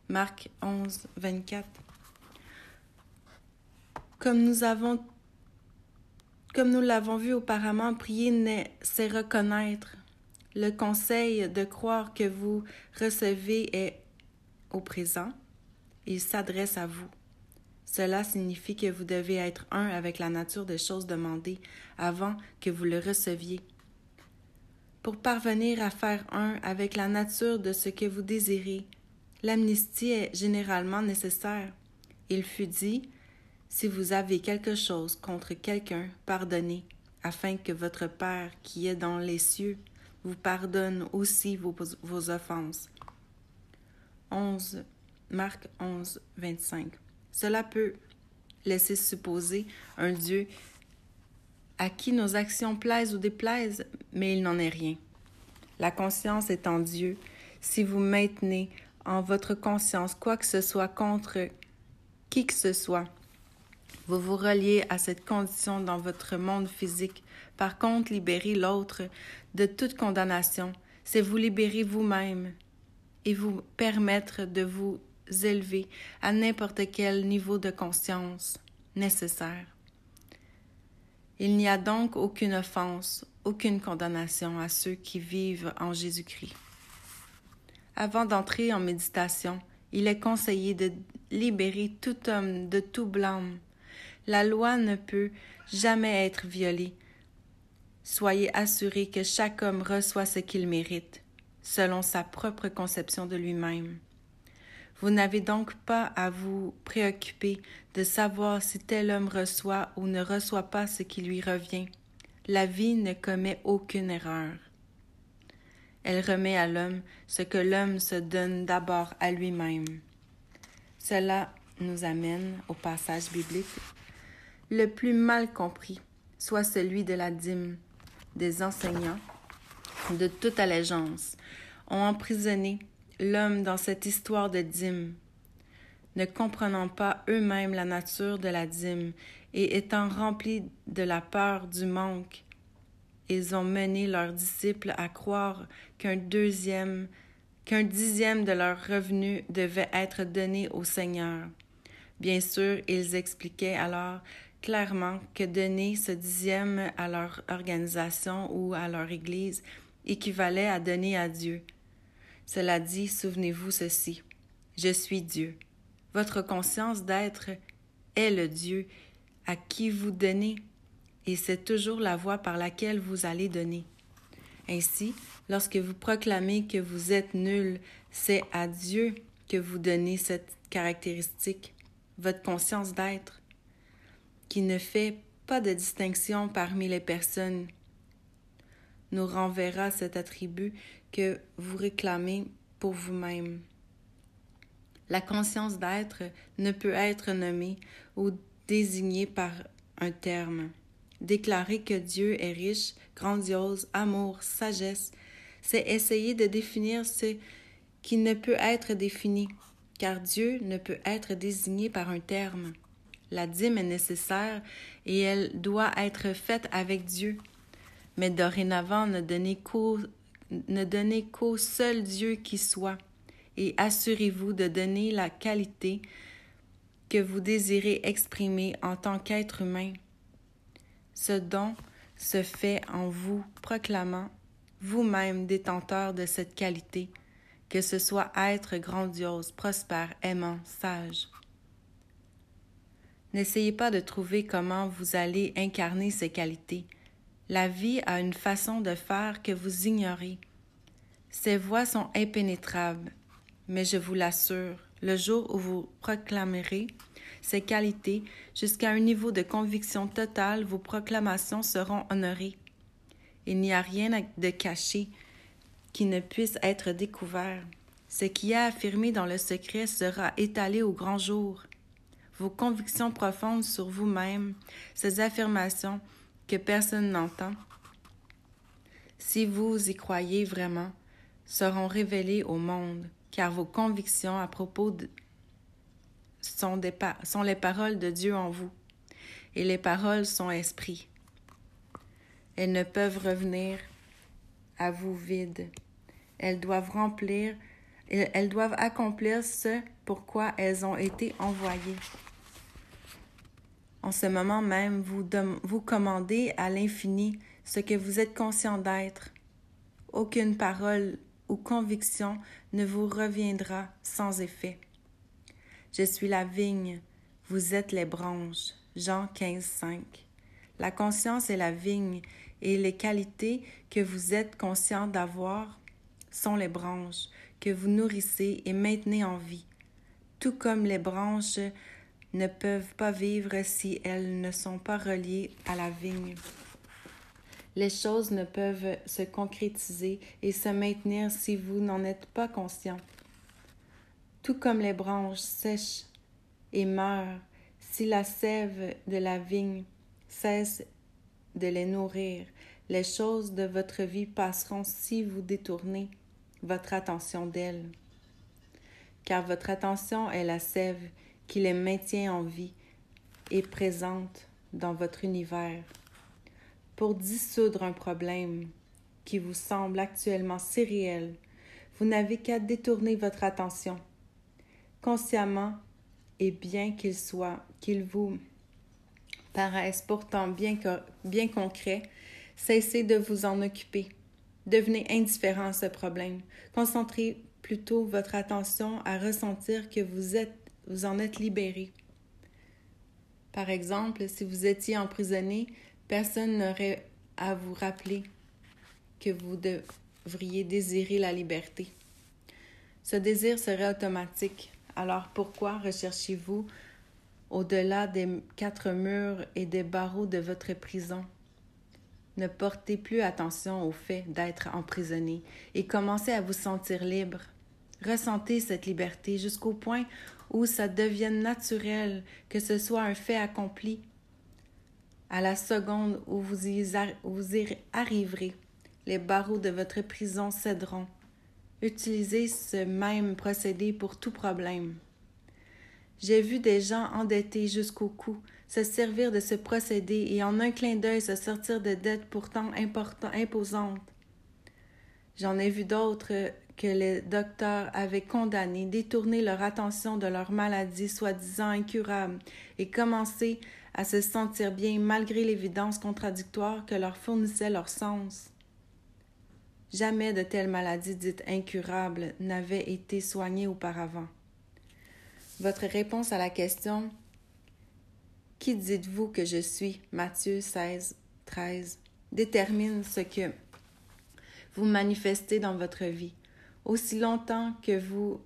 Marc 11, 24. Comme nous avons comme nous l'avons vu auparavant, prier, c'est reconnaître. Le conseil de croire que vous recevez est au présent. Il s'adresse à vous. Cela signifie que vous devez être un avec la nature des choses demandées avant que vous le receviez. Pour parvenir à faire un avec la nature de ce que vous désirez, l'amnistie est généralement nécessaire. Il fut dit si vous avez quelque chose contre quelqu'un, pardonnez, afin que votre Père qui est dans les cieux vous pardonne aussi vos, offenses. 11. Marc 11, 25. Cela peut laisser supposer un Dieu à qui nos actions plaisent ou déplaisent, mais il n'en est rien. La conscience est en Dieu. Si vous maintenez en votre conscience quoi que ce soit contre qui que ce soit, vous vous reliez à cette condition dans votre monde physique. Par contre, libérer l'autre de toute condamnation, c'est vous libérer vous-même et vous permettre de vous élever à n'importe quel niveau de conscience nécessaire. Il n'y a donc aucune offense, aucune condamnation à ceux qui vivent en Jésus-Christ. Avant d'entrer en méditation, il est conseillé de libérer tout homme de tout blâme, la loi ne peut jamais être violée. Soyez assurés que chaque homme reçoit ce qu'il mérite, selon sa propre conception de lui-même. Vous n'avez donc pas à vous préoccuper de savoir si tel homme reçoit ou ne reçoit pas ce qui lui revient. La vie ne commet aucune erreur. Elle remet à l'homme ce que l'homme se donne d'abord à lui-même. Cela nous amène au passage biblique le plus mal compris soit celui de la dîme des enseignants de toute allégeance. ont emprisonné l'homme dans cette histoire de dîme, ne comprenant pas eux-mêmes la nature de la dîme et étant remplis de la peur du manque, ils ont mené leurs disciples à croire qu'un deuxième, qu'un dixième de leur revenu devait être donné au Seigneur. Bien sûr, ils expliquaient alors clairement que donner ce dixième à leur organisation ou à leur Église équivalait à donner à Dieu. Cela dit, souvenez-vous ceci. Je suis Dieu. Votre conscience d'être est le Dieu à qui vous donnez, et c'est toujours la voie par laquelle vous allez donner. Ainsi, lorsque vous proclamez que vous êtes nul, c'est à Dieu que vous donnez cette caractéristique, votre conscience d'être, qui ne fait pas de distinction parmi les personnes, nous renverra cet attribut que vous réclamez pour vous-même. La conscience d'être ne peut être nommée ou désignée par un terme. Déclarer que Dieu est riche, grandiose, amour, sagesse, c'est essayer de définir ce qui ne peut être défini, car Dieu ne peut être désigné par un terme. La dîme est nécessaire et elle doit être faite avec Dieu. Mais dorénavant, ne donnez qu'au, ne donnez qu'au seul Dieu qui soit, et assurez-vous de donner la qualité que vous désirez exprimer en tant qu'être humain. Ce don se fait en vous proclamant vous-même détenteur de cette qualité, que ce soit être grandiose, prospère, aimant, sage. N'essayez pas de trouver comment vous allez incarner ces qualités. La vie a une façon de faire que vous ignorez. Ses voies sont impénétrables, mais je vous l'assure, le jour où vous proclamerez ces qualités jusqu'à un niveau de conviction totale, vos proclamations seront honorées. Il n'y a rien de caché qui ne puisse être découvert. Ce qui est affirmé dans le secret sera étalé au grand jour. Vos convictions profondes sur vous-même, ces affirmations que personne n'entend, si vous y croyez vraiment, seront révélées au monde, car vos convictions à propos de sont, des sont les paroles de Dieu en vous, et les paroles sont esprit. Elles ne peuvent revenir à vous vides. Elles doivent remplir, elles doivent accomplir ce pourquoi elles ont été envoyées. En ce moment même, vous, vous commandez à l'infini ce que vous êtes conscient d'être. Aucune parole ou conviction ne vous reviendra sans effet. Je suis la vigne, vous êtes les branches. Jean 15, 5. La conscience est la vigne et les qualités que vous êtes conscient d'avoir sont les branches que vous nourrissez et maintenez en vie, tout comme les branches ne peuvent pas vivre si elles ne sont pas reliées à la vigne. Les choses ne peuvent se concrétiser et se maintenir si vous n'en êtes pas conscient. Tout comme les branches sèchent et meurent si la sève de la vigne cesse de les nourrir, les choses de votre vie passeront si vous détournez votre attention d'elles. Car votre attention est la sève qui les maintient en vie et présente dans votre univers. Pour dissoudre un problème qui vous semble actuellement si réel, vous n'avez qu'à détourner votre attention. Consciemment, et bien qu'il soit, qu'il vous paraisse pourtant bien, bien concret, cessez de vous en occuper. Devenez indifférent à ce problème. Concentrez plutôt votre attention à ressentir que vous êtes vous en êtes libéré. Par exemple, si vous étiez emprisonné, personne n'aurait à vous rappeler que vous devriez désirer la liberté. Ce désir serait automatique. Alors pourquoi recherchez-vous au-delà des quatre murs et des barreaux de votre prison? Ne portez plus attention au fait d'être emprisonné et commencez à vous sentir libre. Ressentez cette liberté jusqu'au point où ça devienne naturel, que ce soit un fait accompli. À la seconde où vous y, vous y arriverez, les barreaux de votre prison céderont Utilisez ce même procédé pour tout problème. J'ai vu des gens endettés jusqu'au cou se servir de ce procédé et en un clin d'œil se sortir de dettes pourtant imposantes. J'en ai vu d'autres que les docteurs avaient condamnés, détourné leur attention de leur maladie soi-disant incurable et commencé à se sentir bien malgré l'évidence contradictoire que leur fournissait leur sens. Jamais de telle maladie dite incurable n'avait été soignée auparavant. Votre réponse à la question Qui dites-vous que je suis Matthieu 16, 13 détermine ce que vous manifestez dans votre vie. Aussi longtemps que vous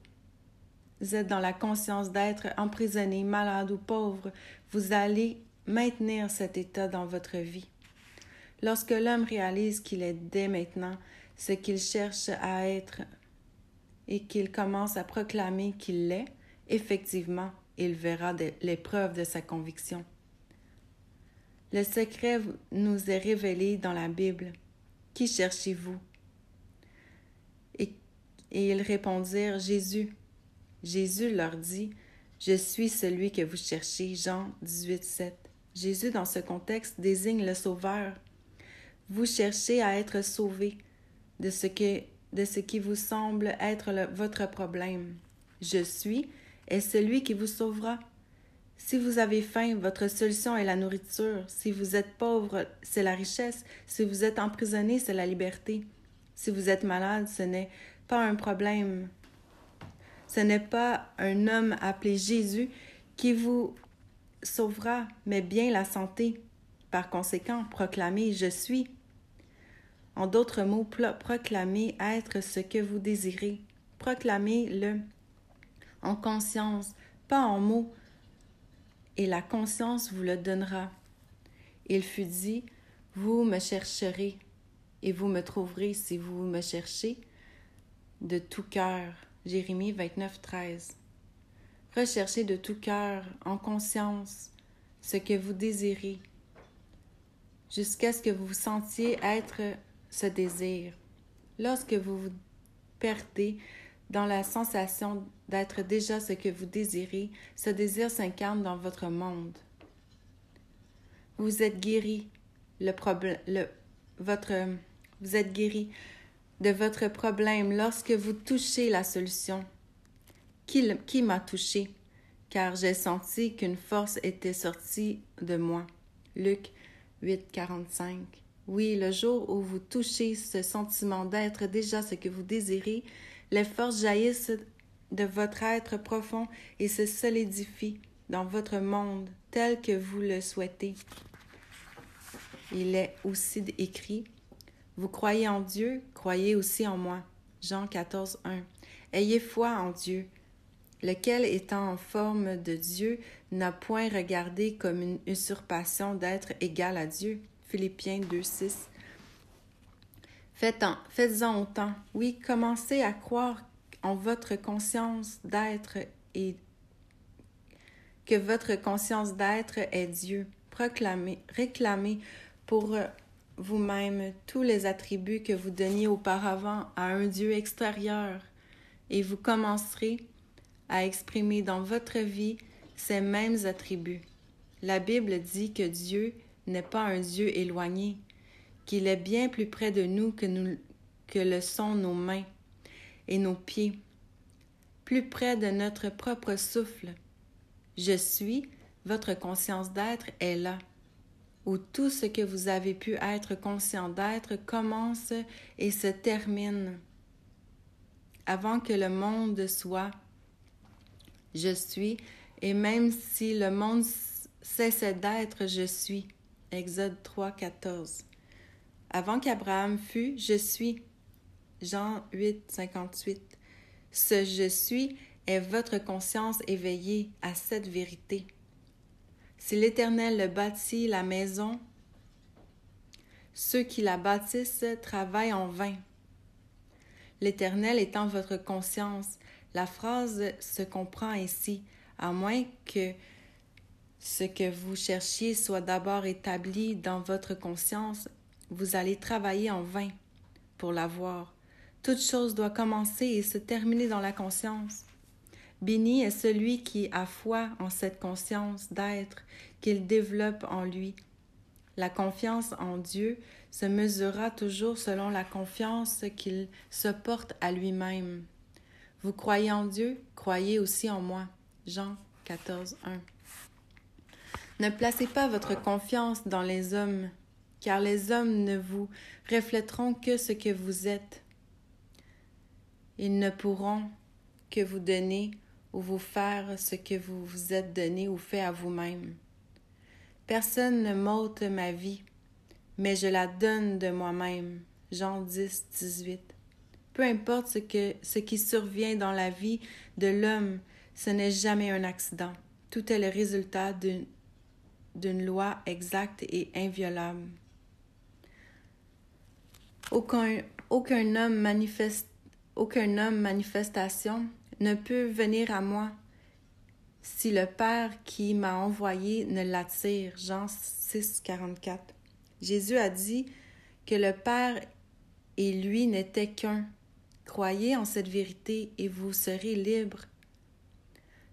êtes dans la conscience d'être emprisonné, malade ou pauvre, vous allez maintenir cet état dans votre vie. Lorsque l'homme réalise qu'il est dès maintenant ce qu'il cherche à être et qu'il commence à proclamer qu'il l'est, effectivement, il verra les preuves de sa conviction. Le secret nous est révélé dans la Bible. Qui cherchez-vous? Et, ils répondirent Jésus. Jésus leur dit Je suis celui que vous cherchez. Jean 18, 7. Jésus, dans ce contexte, désigne le Sauveur. Vous cherchez à être sauvé de ce, que, de ce qui vous semble être votre problème. Je suis est celui qui vous sauvera. Si vous avez faim, votre solution est la nourriture. Si vous êtes pauvre, c'est la richesse. Si vous êtes emprisonné, c'est la liberté. Si vous êtes malade, ce n'est pas un problème. Ce n'est pas un homme appelé Jésus qui vous sauvera, mais bien la santé. Par conséquent, proclamez Je suis. En d'autres mots, proclamez être ce que vous désirez. Proclamez-le en conscience, pas en mots, et la conscience vous le donnera. Il fut dit, Vous me chercherez, et vous me trouverez si vous me cherchez de tout cœur. Jérémie 29, 13. Recherchez de tout cœur, en conscience, ce que vous désirez, jusqu'à ce que vous sentiez être ce désir. Lorsque vous vous perdez dans la sensation d'être déjà ce que vous désirez, ce désir s'incarne dans votre monde. Vous êtes guéri, le problème, votre, vous êtes guéri de votre problème lorsque vous touchez la solution. Qui, m'a touché? Car j'ai senti qu'une force était sortie de moi. Luc 8, 45. Oui, le jour où vous touchez ce sentiment d'être déjà ce que vous désirez, les forces jaillissent de votre être profond et se solidifient dans votre monde tel que vous le souhaitez. Il est aussi écrit Vous croyez en Dieu, croyez aussi en moi. Jean 14, 1. Ayez foi en Dieu, lequel étant en forme de Dieu n'a point regardé comme une usurpation d'être égal à Dieu. Philippiens 2, 6. Faites-en, faites-en autant. Oui, commencez à croire en votre conscience d'être et que votre conscience d'être est Dieu. Proclamez, réclamez pour vous-même tous les attributs que vous donniez auparavant à un Dieu extérieur et vous commencerez à exprimer dans votre vie ces mêmes attributs. La Bible dit que Dieu n'est pas un Dieu éloigné, qu'il est bien plus près de nous que, nous, que le sont nos mains et nos pieds, plus près de notre propre souffle. Je suis, votre conscience d'être est là, où tout ce que vous avez pu être conscient d'être commence et se termine, avant que le monde soit. Je suis, et même si le monde cessait d'être, je suis. Exode 3, 14. Avant qu'Abraham fût, je suis. Jean 8, 58. Ce je suis est votre conscience éveillée à cette vérité. Si l'Éternel bâtit la maison, ceux qui la bâtissent travaillent en vain. L'Éternel étant votre conscience, la phrase se comprend ainsi, à moins que ce que vous cherchiez soit d'abord établi dans votre conscience vous allez travailler en vain pour l'avoir. Toute chose doit commencer et se terminer dans la conscience. Béni est celui qui a foi en cette conscience d'être qu'il développe en lui. La confiance en Dieu se mesurera toujours selon la confiance qu'il se porte à lui-même. Vous croyez en Dieu, croyez aussi en moi. Jean 14, 1. Ne placez pas votre confiance dans les hommes, car les hommes ne vous reflèteront que ce que vous êtes. Ils ne pourront que vous donner ou vous faire ce que vous vous êtes donné ou fait à vous-même. Personne ne m'ôte ma vie, mais je la donne de moi-même. Jean 10, 18. Peu importe ce, que, ce qui survient dans la vie de l'homme, ce n'est jamais un accident. Tout est le résultat d'une loi exacte et inviolable. Aucun, aucun homme manifeste aucun homme manifestation ne peut venir à moi si le Père qui m'a envoyé ne l'attire. Jean 6, 44. Jésus a dit que le Père et lui n'étaient qu'un. Croyez en cette vérité et vous serez libre.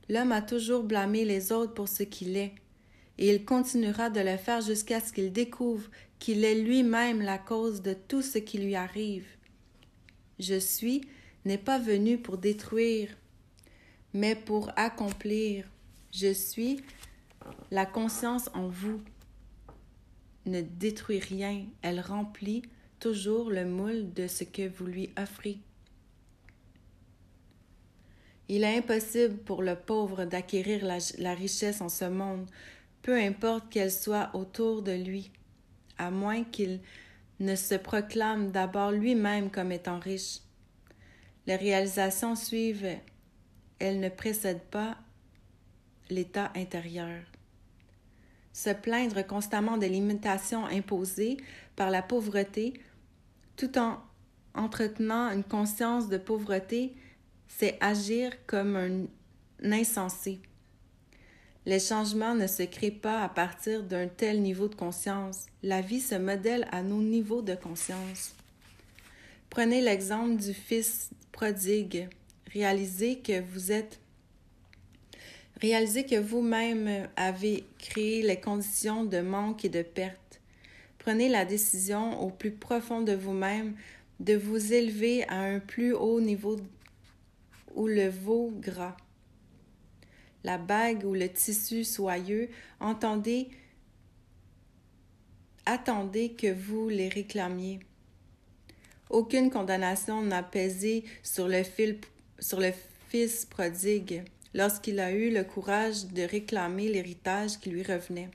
L'homme a toujours blâmé les autres pour ce qu'il est, et il continuera de le faire jusqu'à ce qu'il découvre qu'il est lui-même la cause de tout ce qui lui arrive. Je suis n'est pas venu pour détruire, mais pour accomplir. Je suis la conscience en vous. Ne détruit rien, elle remplit toujours le moule de ce que vous lui offrez. Il est impossible pour le pauvre d'acquérir la, la, richesse en ce monde, peu importe qu'elle soit autour de lui, à moins qu'il ne se proclame d'abord lui-même comme étant riche. Les réalisations suivent, elles ne précèdent pas l'état intérieur. Se plaindre constamment des limitations imposées par la pauvreté, tout en entretenant une conscience de pauvreté, c'est agir comme un insensé. Les changements ne se créent pas à partir d'un tel niveau de conscience. La vie se modèle à nos niveaux de conscience. Prenez l'exemple du fils prodigue. Réalisez que vous êtes Réalisez que vous-même avez créé les conditions de manque et de perte. Prenez la décision au plus profond de vous-même de vous élever à un plus haut niveau où le veau gras, la bague ou le tissu soyeux, entendez, attendez que vous les réclamiez. Aucune condamnation n'a pesé sur le, fils prodigue lorsqu'il a eu le courage de réclamer l'héritage qui lui revenait.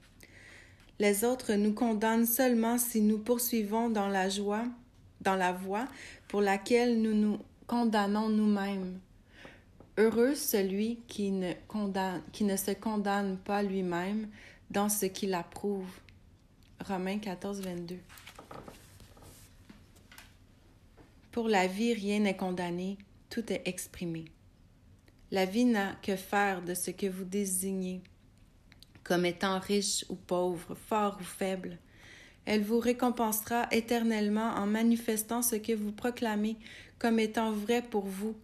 Les autres nous condamnent seulement si nous poursuivons dans la joie, dans la voie pour laquelle nous nous condamnons nous-mêmes. Heureux celui qui ne, qui ne se condamne pas lui-même dans ce qu'il approuve. Romains 14, 22. Pour la vie, rien n'est condamné, tout est exprimé. La vie n'a que faire de ce que vous désignez comme étant riche ou pauvre, fort ou faible. Elle vous récompensera éternellement en manifestant ce que vous proclamez comme étant vrai pour vous.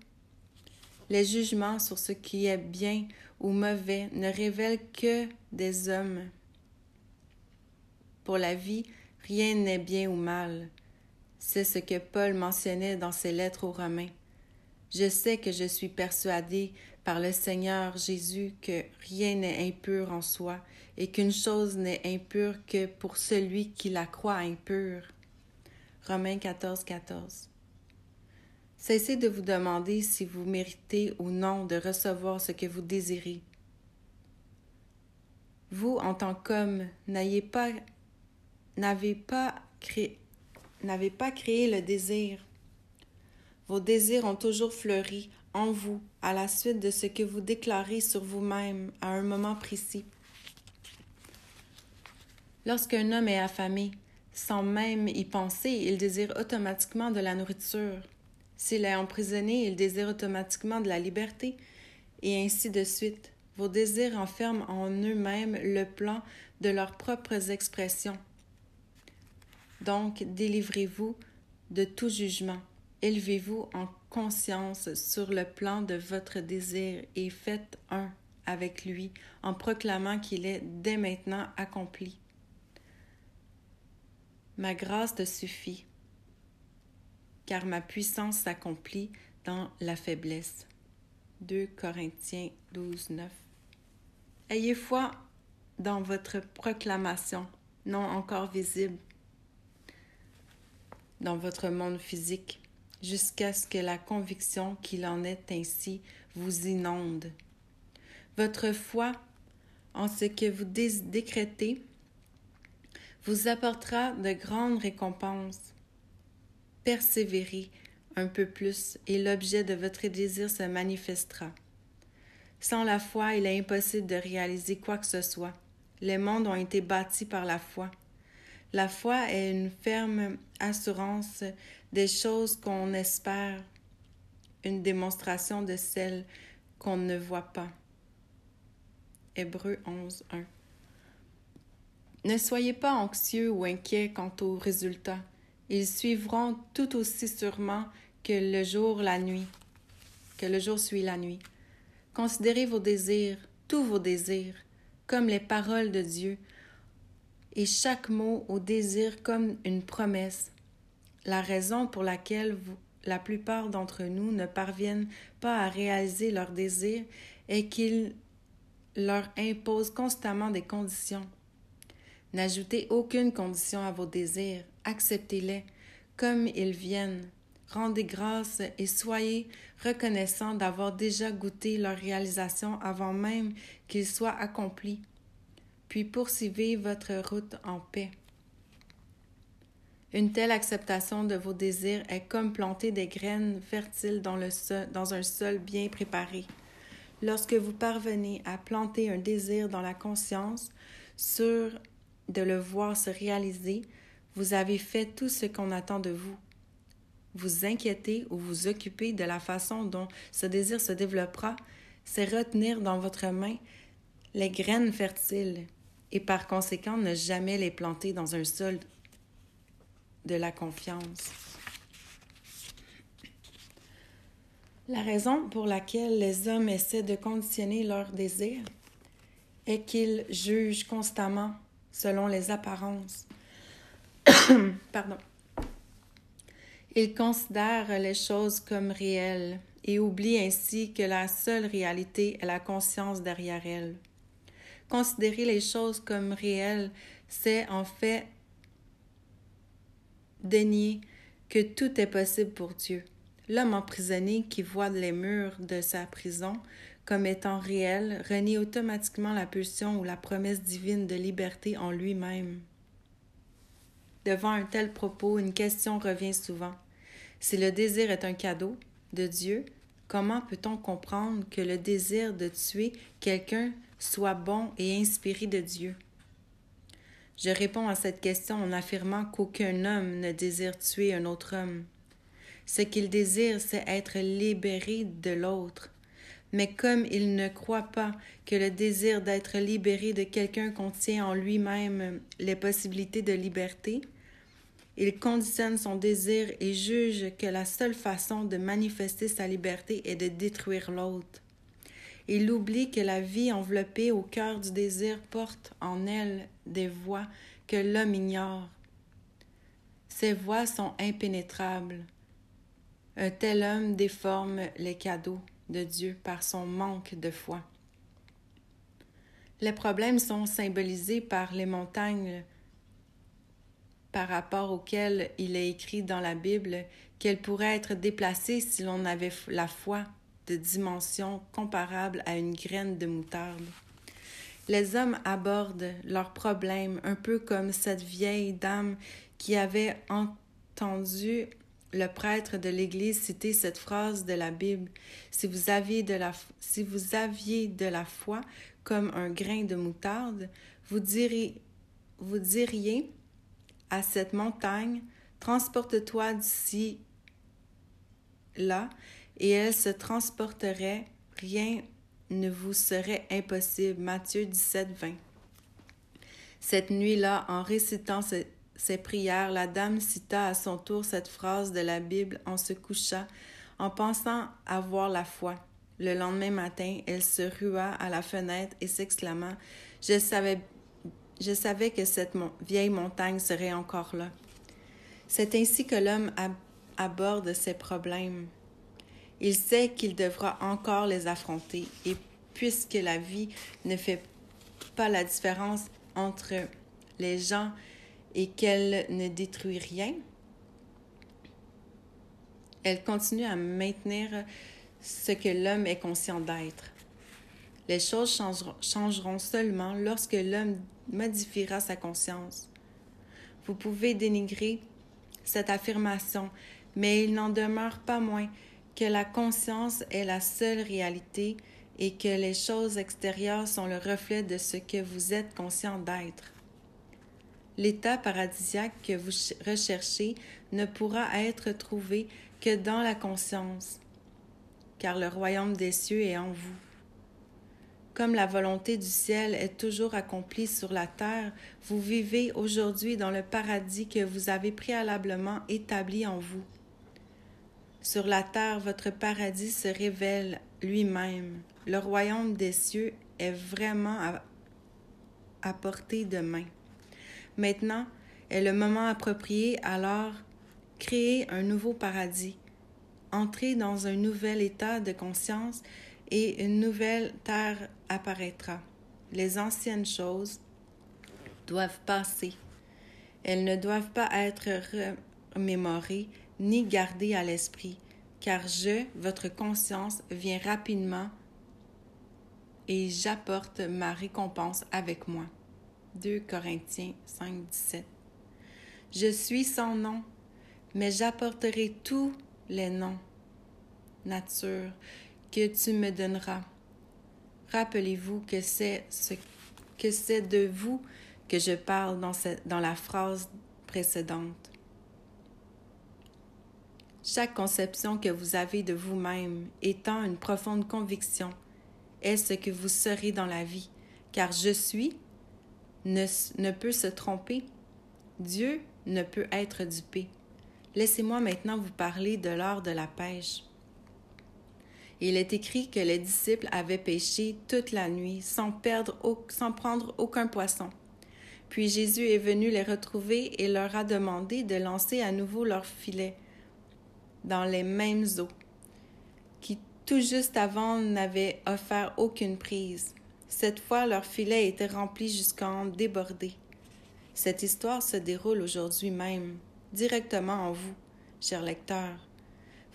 Les jugements sur ce qui est bien ou mauvais ne révèlent que des hommes. Pour la vie, rien n'est bien ou mal. C'est ce que Paul mentionnait dans ses lettres aux Romains. Je sais que je suis persuadé par le Seigneur Jésus que rien n'est impur en soi et qu'une chose n'est impure que pour celui qui la croit impure. Romains 14, 14. Cessez de vous demander si vous méritez ou non de recevoir ce que vous désirez. Vous, en tant qu'homme, n'ayez pas, n'avez pas créé, n'avez pas créé le désir. Vos désirs ont toujours fleuri en vous à la suite de ce que vous déclarez sur vous-même à un moment précis. Lorsqu'un homme est affamé, sans même y penser, il désire automatiquement de la nourriture. S'il est emprisonné, il désire automatiquement de la liberté, et ainsi de suite. Vos désirs enferment en eux-mêmes le plan de leurs propres expressions. Donc, délivrez-vous de tout jugement. Élevez-vous en conscience sur le plan de votre désir et faites un avec lui en proclamant qu'il est dès maintenant accompli. Ma grâce te suffit, car ma puissance s'accomplit dans la faiblesse. 2 Corinthiens 12, 9. Ayez foi dans votre proclamation, non encore visible dans votre monde physique, jusqu'à ce que la conviction qu'il en est ainsi vous inonde. Votre foi en ce que vous décrétez vous apportera de grandes récompenses. Persévérez un peu plus et l'objet de votre désir se manifestera. Sans la foi, il est impossible de réaliser quoi que ce soit. Les mondes ont été bâtis par la foi. La foi est une ferme assurance des choses qu'on espère, une démonstration de celles qu'on ne voit pas. Hébreu 11, 1. Ne soyez pas anxieux ou inquiets quant aux résultats. Ils suivront tout aussi sûrement que le jour la nuit, que le jour suit la nuit. Considérez vos désirs, tous vos désirs, comme les paroles de Dieu, et chaque mot au désir comme une promesse. La raison pour laquelle la plupart d'entre nous ne parviennent pas à réaliser leurs désirs est qu'ils leur imposent constamment des conditions. N'ajoutez aucune condition à vos désirs, acceptez-les comme ils viennent. Rendez grâce et soyez reconnaissants d'avoir déjà goûté leur réalisation avant même qu'ils soient accomplis puis poursuivez votre route en paix. Une telle acceptation de vos désirs est comme planter des graines fertiles dans, le dans un sol bien préparé. Lorsque vous parvenez à planter un désir dans la conscience, sûr de le voir se réaliser, vous avez fait tout ce qu'on attend de vous. Vous inquiétez ou vous occupez de la façon dont ce désir se développera, c'est retenir dans votre main les graines fertiles et par conséquent ne jamais les planter dans un sol de la confiance. La raison pour laquelle les hommes essaient de conditionner leurs désirs est qu'ils jugent constamment selon les apparences. Pardon. Ils considèrent les choses comme réelles et oublient ainsi que la seule réalité est la conscience derrière elles. Considérer les choses comme réelles, c'est en fait dénier que tout est possible pour Dieu. L'homme emprisonné qui voit les murs de sa prison comme étant réels renie automatiquement la pulsion ou la promesse divine de liberté en lui-même. Devant un tel propos, une question revient souvent. Si le désir est un cadeau de Dieu, comment peut-on comprendre que le désir de tuer quelqu'un soit bon et inspiré de Dieu? Je réponds à cette question en affirmant qu'aucun homme ne désire tuer un autre homme. Ce qu'il désire, c'est être libéré de l'autre. Mais comme il ne croit pas que le désir d'être libéré de quelqu'un contient en lui-même les possibilités de liberté, il conditionne son désir et juge que la seule façon de manifester sa liberté est de détruire l'autre. Il oublie que la vie enveloppée au cœur du désir porte en elle des voies que l'homme ignore. Ces voies sont impénétrables. Un tel homme déforme les cadeaux de Dieu par son manque de foi. Les problèmes sont symbolisés par les montagnes par rapport auxquelles il est écrit dans la Bible qu'elles pourraient être déplacées si l'on avait la foi de dimension comparable à une graine de moutarde. Les hommes abordent leurs problèmes un peu comme cette vieille dame qui avait entendu le prêtre de l'Église citer cette phrase de la Bible. Si vous aviez de la, si vous aviez de la foi comme un grain de moutarde, vous diriez, vous diriez à cette montagne, transporte-toi d'ici là, et elle se transporterait, rien ne vous serait impossible. Matthieu 17, 20. Cette nuit-là, en récitant ses prières, la dame cita à son tour cette phrase de la Bible en se couchant, en pensant avoir la foi. Le lendemain matin, elle se rua à la fenêtre et s'exclama Je savais, je savais que cette vieille montagne serait encore là. C'est ainsi que l'homme aborde ses problèmes. Il sait qu'il devra encore les affronter, et puisque la vie ne fait pas la différence entre les gens et qu'elle ne détruit rien, elle continue à maintenir ce que l'homme est conscient d'être. Les choses changeront seulement lorsque l'homme modifiera sa conscience. Vous pouvez dénigrer cette affirmation, mais il n'en demeure pas moins que la conscience est la seule réalité et que les choses extérieures sont le reflet de ce que vous êtes conscient d'être. L'état paradisiaque que vous recherchez ne pourra être trouvé que dans la conscience, car le royaume des cieux est en vous. Comme la volonté du ciel est toujours accomplie sur la terre, vous vivez aujourd'hui dans le paradis que vous avez préalablement établi en vous. Sur la terre, votre paradis se révèle lui-même. Le royaume des cieux est vraiment à, portée de main. Maintenant est le moment approprié, alors créer un nouveau paradis, entrer dans un nouvel état de conscience et une nouvelle terre apparaîtra. Les anciennes choses doivent passer. Elles ne doivent pas être remémorées ni gardées à l'esprit, car je, votre conscience, viens rapidement et j'apporte ma récompense avec moi. 2 Corinthiens 5, 17. Je suis sans nom, mais j'apporterai tous les noms, nature, que tu me donneras. Rappelez-vous que c'est ce que c'est de vous que je parle dans, dans la phrase précédente. Chaque conception que vous avez de vous-même étant une profonde conviction est ce que vous serez dans la vie, car je suis ne, ne peut se tromper. Dieu ne peut être dupé. Laissez-moi maintenant vous parler de l'heure de la pêche. Il est écrit que les disciples avaient pêché toute la nuit sans, perdre, sans prendre aucun poisson. Puis Jésus est venu les retrouver et leur a demandé de lancer à nouveau leur filet dans les mêmes eaux, qui tout juste avant n'avaient offert aucune prise. Cette fois, leur filet était rempli jusqu'en débordé. Cette histoire se déroule aujourd'hui même, directement en vous, cher lecteur.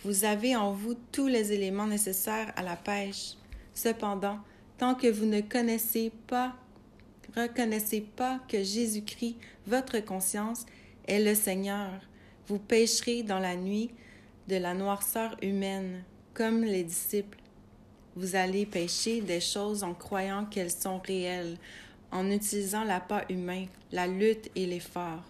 Vous avez en vous tous les éléments nécessaires à la pêche. Cependant, tant que vous ne connaissez pas, reconnaissez pas que Jésus-Christ, votre conscience, est le Seigneur, vous pêcherez dans la nuit de la noirceur humaine, comme les disciples. Vous allez pêcher des choses en croyant qu'elles sont réelles, en utilisant l'appât humain, la lutte et l'effort.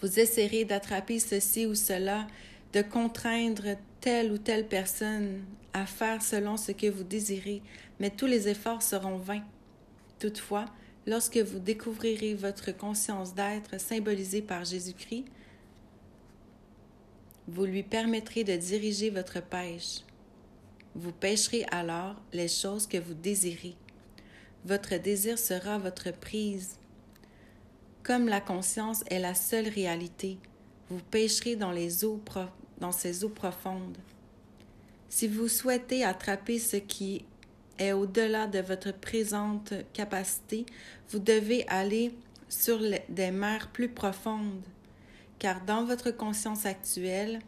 Vous essaierez d'attraper ceci ou cela, de contraindre telle ou telle personne à faire selon ce que vous désirez, mais tous les efforts seront vains. Toutefois, lorsque vous découvrirez votre conscience d'être symbolisée par Jésus-Christ, vous lui permettrez de diriger votre pêche. Vous pêcherez alors les choses que vous désirez. Votre désir sera votre prise. Comme la conscience est la seule réalité, vous pêcherez dans, les eaux ces eaux profondes. Si vous souhaitez attraper ce qui est au-delà de votre présente capacité, vous devez aller sur des mers plus profondes car dans votre conscience actuelle,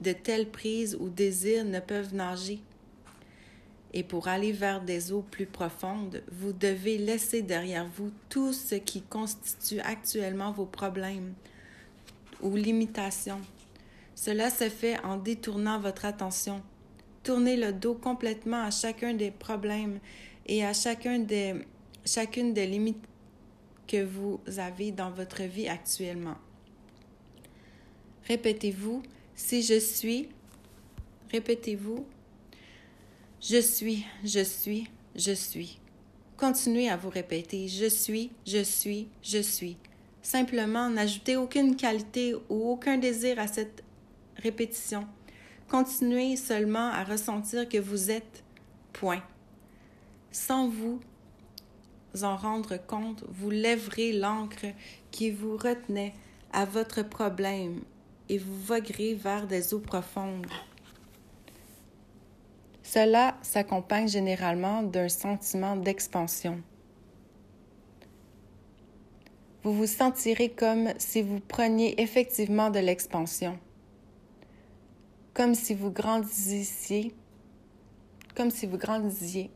de telles prises ou désirs ne peuvent nager. Et pour aller vers des eaux plus profondes, vous devez laisser derrière vous tout ce qui constitue actuellement vos problèmes ou limitations. Cela se fait en détournant votre attention. Tournez le dos complètement à chacun des problèmes et à chacun des, chacune des limites que vous avez dans votre vie actuellement. Répétez-vous, si je suis, répétez-vous, je suis, je suis, je suis. Continuez à vous répéter, je suis, je suis, je suis. Simplement, n'ajoutez aucune qualité ou aucun désir à cette répétition. Continuez seulement à ressentir que vous êtes point. Sans vous en rendre compte, vous lèverez l'encre qui vous retenait à votre problème et vous voguerez vers des eaux profondes. Cela s'accompagne généralement d'un sentiment d'expansion. Vous vous sentirez comme si vous preniez effectivement de l'expansion, comme si vous grandissiez, comme si vous grandisiez.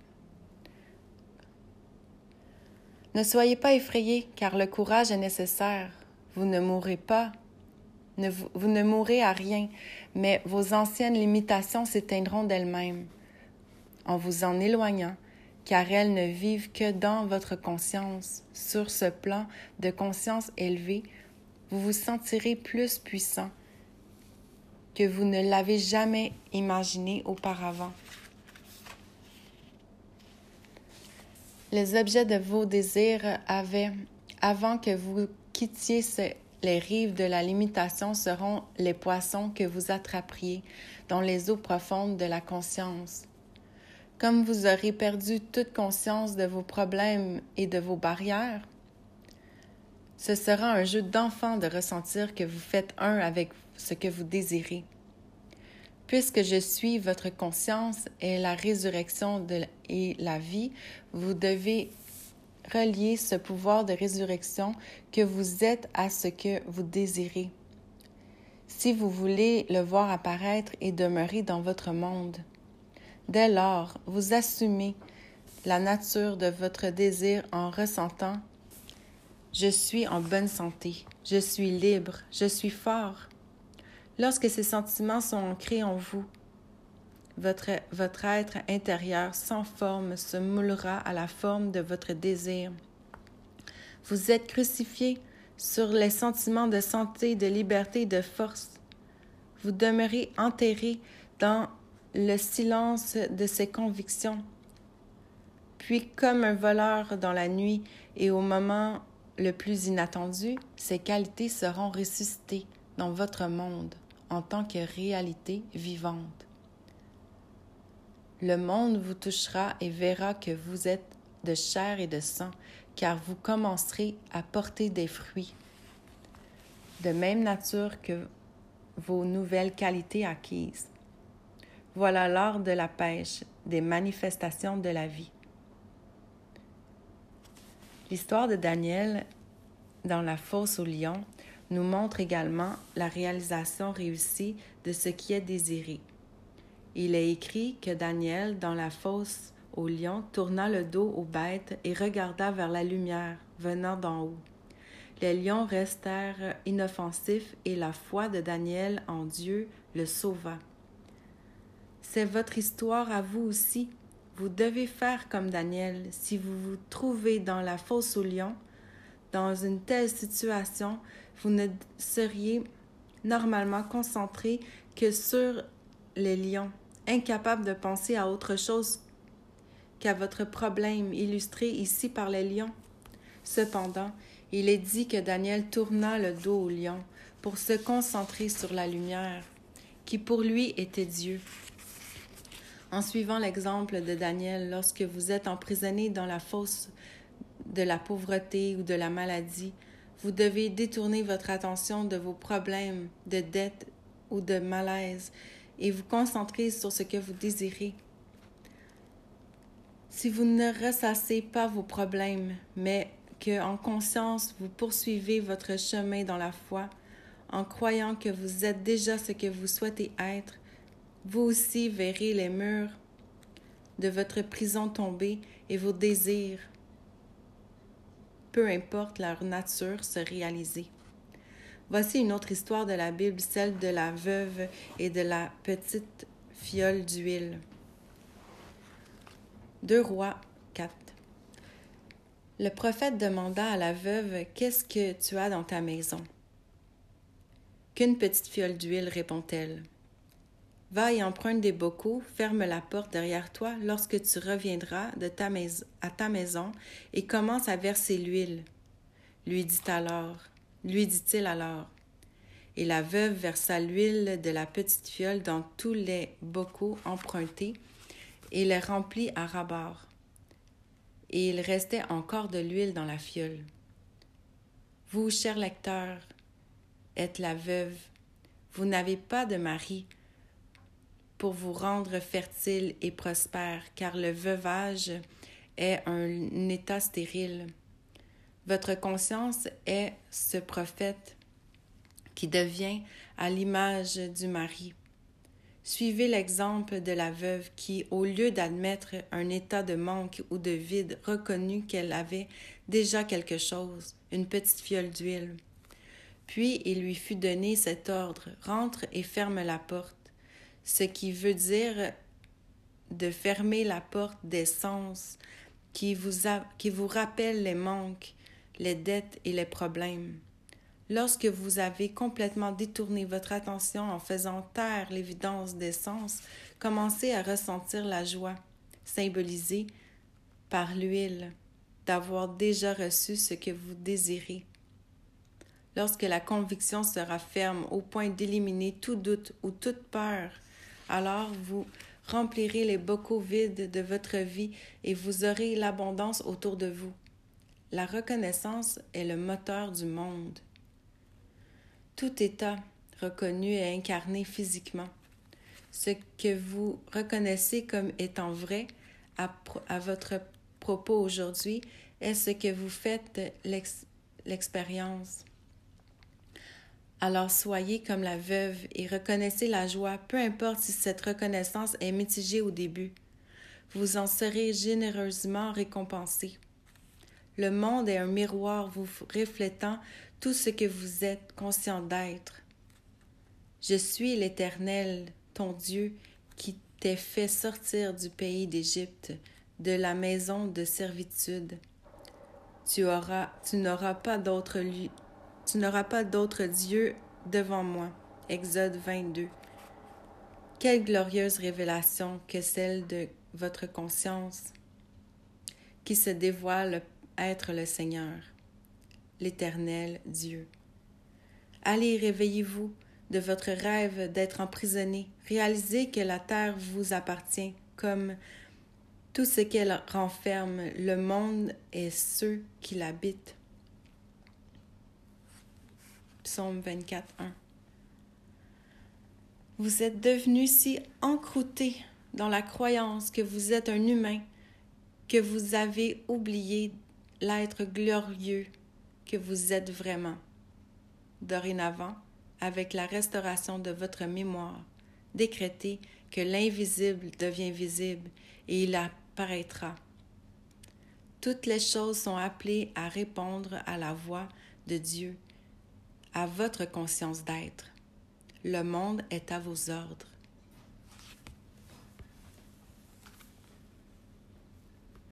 Ne soyez pas effrayés, car le courage est nécessaire. Vous ne mourrez pas vous ne mourrez à rien, mais vos anciennes limitations s'éteindront d'elles-mêmes en vous en éloignant, car elles ne vivent que dans votre conscience. Sur ce plan de conscience élevé, vous vous sentirez plus puissant que vous ne l'avez jamais imaginé auparavant. Les objets de vos désirs avaient, avant que vous quittiez ce les rives de la limitation seront les poissons que vous attraperiez dans les eaux profondes de la conscience. Comme vous aurez perdu toute conscience de vos problèmes et de vos barrières, ce sera un jeu d'enfant de ressentir que vous faites un avec ce que vous désirez. Puisque je suis votre conscience et la résurrection et la vie, vous devez relier ce pouvoir de résurrection que vous êtes à ce que vous désirez. Si vous voulez le voir apparaître et demeurer dans votre monde, dès lors, vous assumez la nature de votre désir en ressentant Je suis en bonne santé, je suis libre, je suis fort. Lorsque ces sentiments sont ancrés en vous, votre, votre être intérieur sans forme se moulera à la forme de votre désir. Vous êtes crucifié sur les sentiments de santé, de liberté, de force. Vous demeurez enterré dans le silence de ces convictions. Puis, comme un voleur dans la nuit et au moment le plus inattendu, ces qualités seront ressuscitées dans votre monde en tant que réalité vivante. Le monde vous touchera et verra que vous êtes de chair et de sang, car vous commencerez à porter des fruits de même nature que vos nouvelles qualités acquises. Voilà l'art de la pêche, des manifestations de la vie. L'histoire de Daniel dans la fosse au lion nous montre également la réalisation réussie de ce qui est désiré. Il est écrit que Daniel, dans la fosse au lion, tourna le dos aux bêtes et regarda vers la lumière venant d'en haut. Les lions restèrent inoffensifs et la foi de Daniel en Dieu le sauva. C'est votre histoire à vous aussi. Vous devez faire comme Daniel. Si vous vous trouvez dans la fosse au lion, dans une telle situation, vous ne seriez normalement concentré que sur les lions incapable de penser à autre chose qu'à votre problème illustré ici par les lions. Cependant, il est dit que Daniel tourna le dos au lion pour se concentrer sur la lumière, qui pour lui était Dieu. En suivant l'exemple de Daniel, lorsque vous êtes emprisonné dans la fosse de la pauvreté ou de la maladie, vous devez détourner votre attention de vos problèmes de dette ou de malaise et vous concentrer sur ce que vous désirez. Si vous ne ressassez pas vos problèmes, mais que en conscience vous poursuivez votre chemin dans la foi, en croyant que vous êtes déjà ce que vous souhaitez être, vous aussi verrez les murs de votre prison tomber et vos désirs, peu importe leur nature, se réaliser. Voici une autre histoire de la Bible, celle de la veuve et de la petite fiole d'huile. Deux rois 4. Le prophète demanda à la veuve Qu'est-ce que tu as dans ta maison Qu'une petite fiole d'huile, répond-elle. Va et emprunte des bocaux, ferme la porte derrière toi lorsque tu reviendras de à ta maison et commence à verser l'huile. Lui dit alors lui dit-il alors. Et la veuve versa l'huile de la petite fiole dans tous les bocaux empruntés et les remplit à rabord. Et il restait encore de l'huile dans la fiole. Vous, cher lecteur, êtes la veuve. Vous n'avez pas de mari pour vous rendre fertile et prospère, car le veuvage est un état stérile. Votre conscience est ce prophète qui devient à l'image du mari. Suivez l'exemple de la veuve qui, au lieu d'admettre un état de manque ou de vide, reconnut qu'elle avait déjà quelque chose, une petite fiole d'huile. Puis il lui fut donné cet ordre Rentre et ferme la porte, ce qui veut dire de fermer la porte des sens qui vous, qui vous rappelle les manques, les dettes et les problèmes. Lorsque vous avez complètement détourné votre attention en faisant taire l'évidence des sens, commencez à ressentir la joie, symbolisée par l'huile, d'avoir déjà reçu ce que vous désirez. Lorsque la conviction sera ferme au point d'éliminer tout doute ou toute peur, alors vous remplirez les bocaux vides de votre vie et vous aurez l'abondance autour de vous. La reconnaissance est le moteur du monde. Tout état reconnu et incarné physiquement. Ce que vous reconnaissez comme étant vrai à, à votre propos aujourd'hui est ce que vous faites l'expérience. Alors soyez comme la veuve et reconnaissez la joie, peu importe si cette reconnaissance est mitigée au début. Vous en serez généreusement récompensé. Le monde est un miroir vous reflétant tout ce que vous êtes conscient d'être. Je suis l'Éternel, ton Dieu, qui t'ai fait sortir du pays d'Égypte, de la maison de servitude. Tu auras, tu n'auras pas d'autre tu n'auras pas d'autre Dieu devant moi. Exode 22. Quelle glorieuse révélation que celle de votre conscience qui se dévoile être le Seigneur l'Éternel Dieu. Allez, réveillez-vous de votre rêve d'être emprisonné. Réalisez que la terre vous appartient comme tout ce qu'elle renferme, le monde et ceux qui l'habitent. Psaume 24, 1. Vous êtes devenu si encrouté dans la croyance que vous êtes un humain que vous avez oublié l'être glorieux que vous êtes vraiment. Dorénavant, avec la restauration de votre mémoire, décrétez que l'invisible devient visible et il apparaîtra. Toutes les choses sont appelées à répondre à la voix de Dieu, à votre conscience d'être. Le monde est à vos ordres.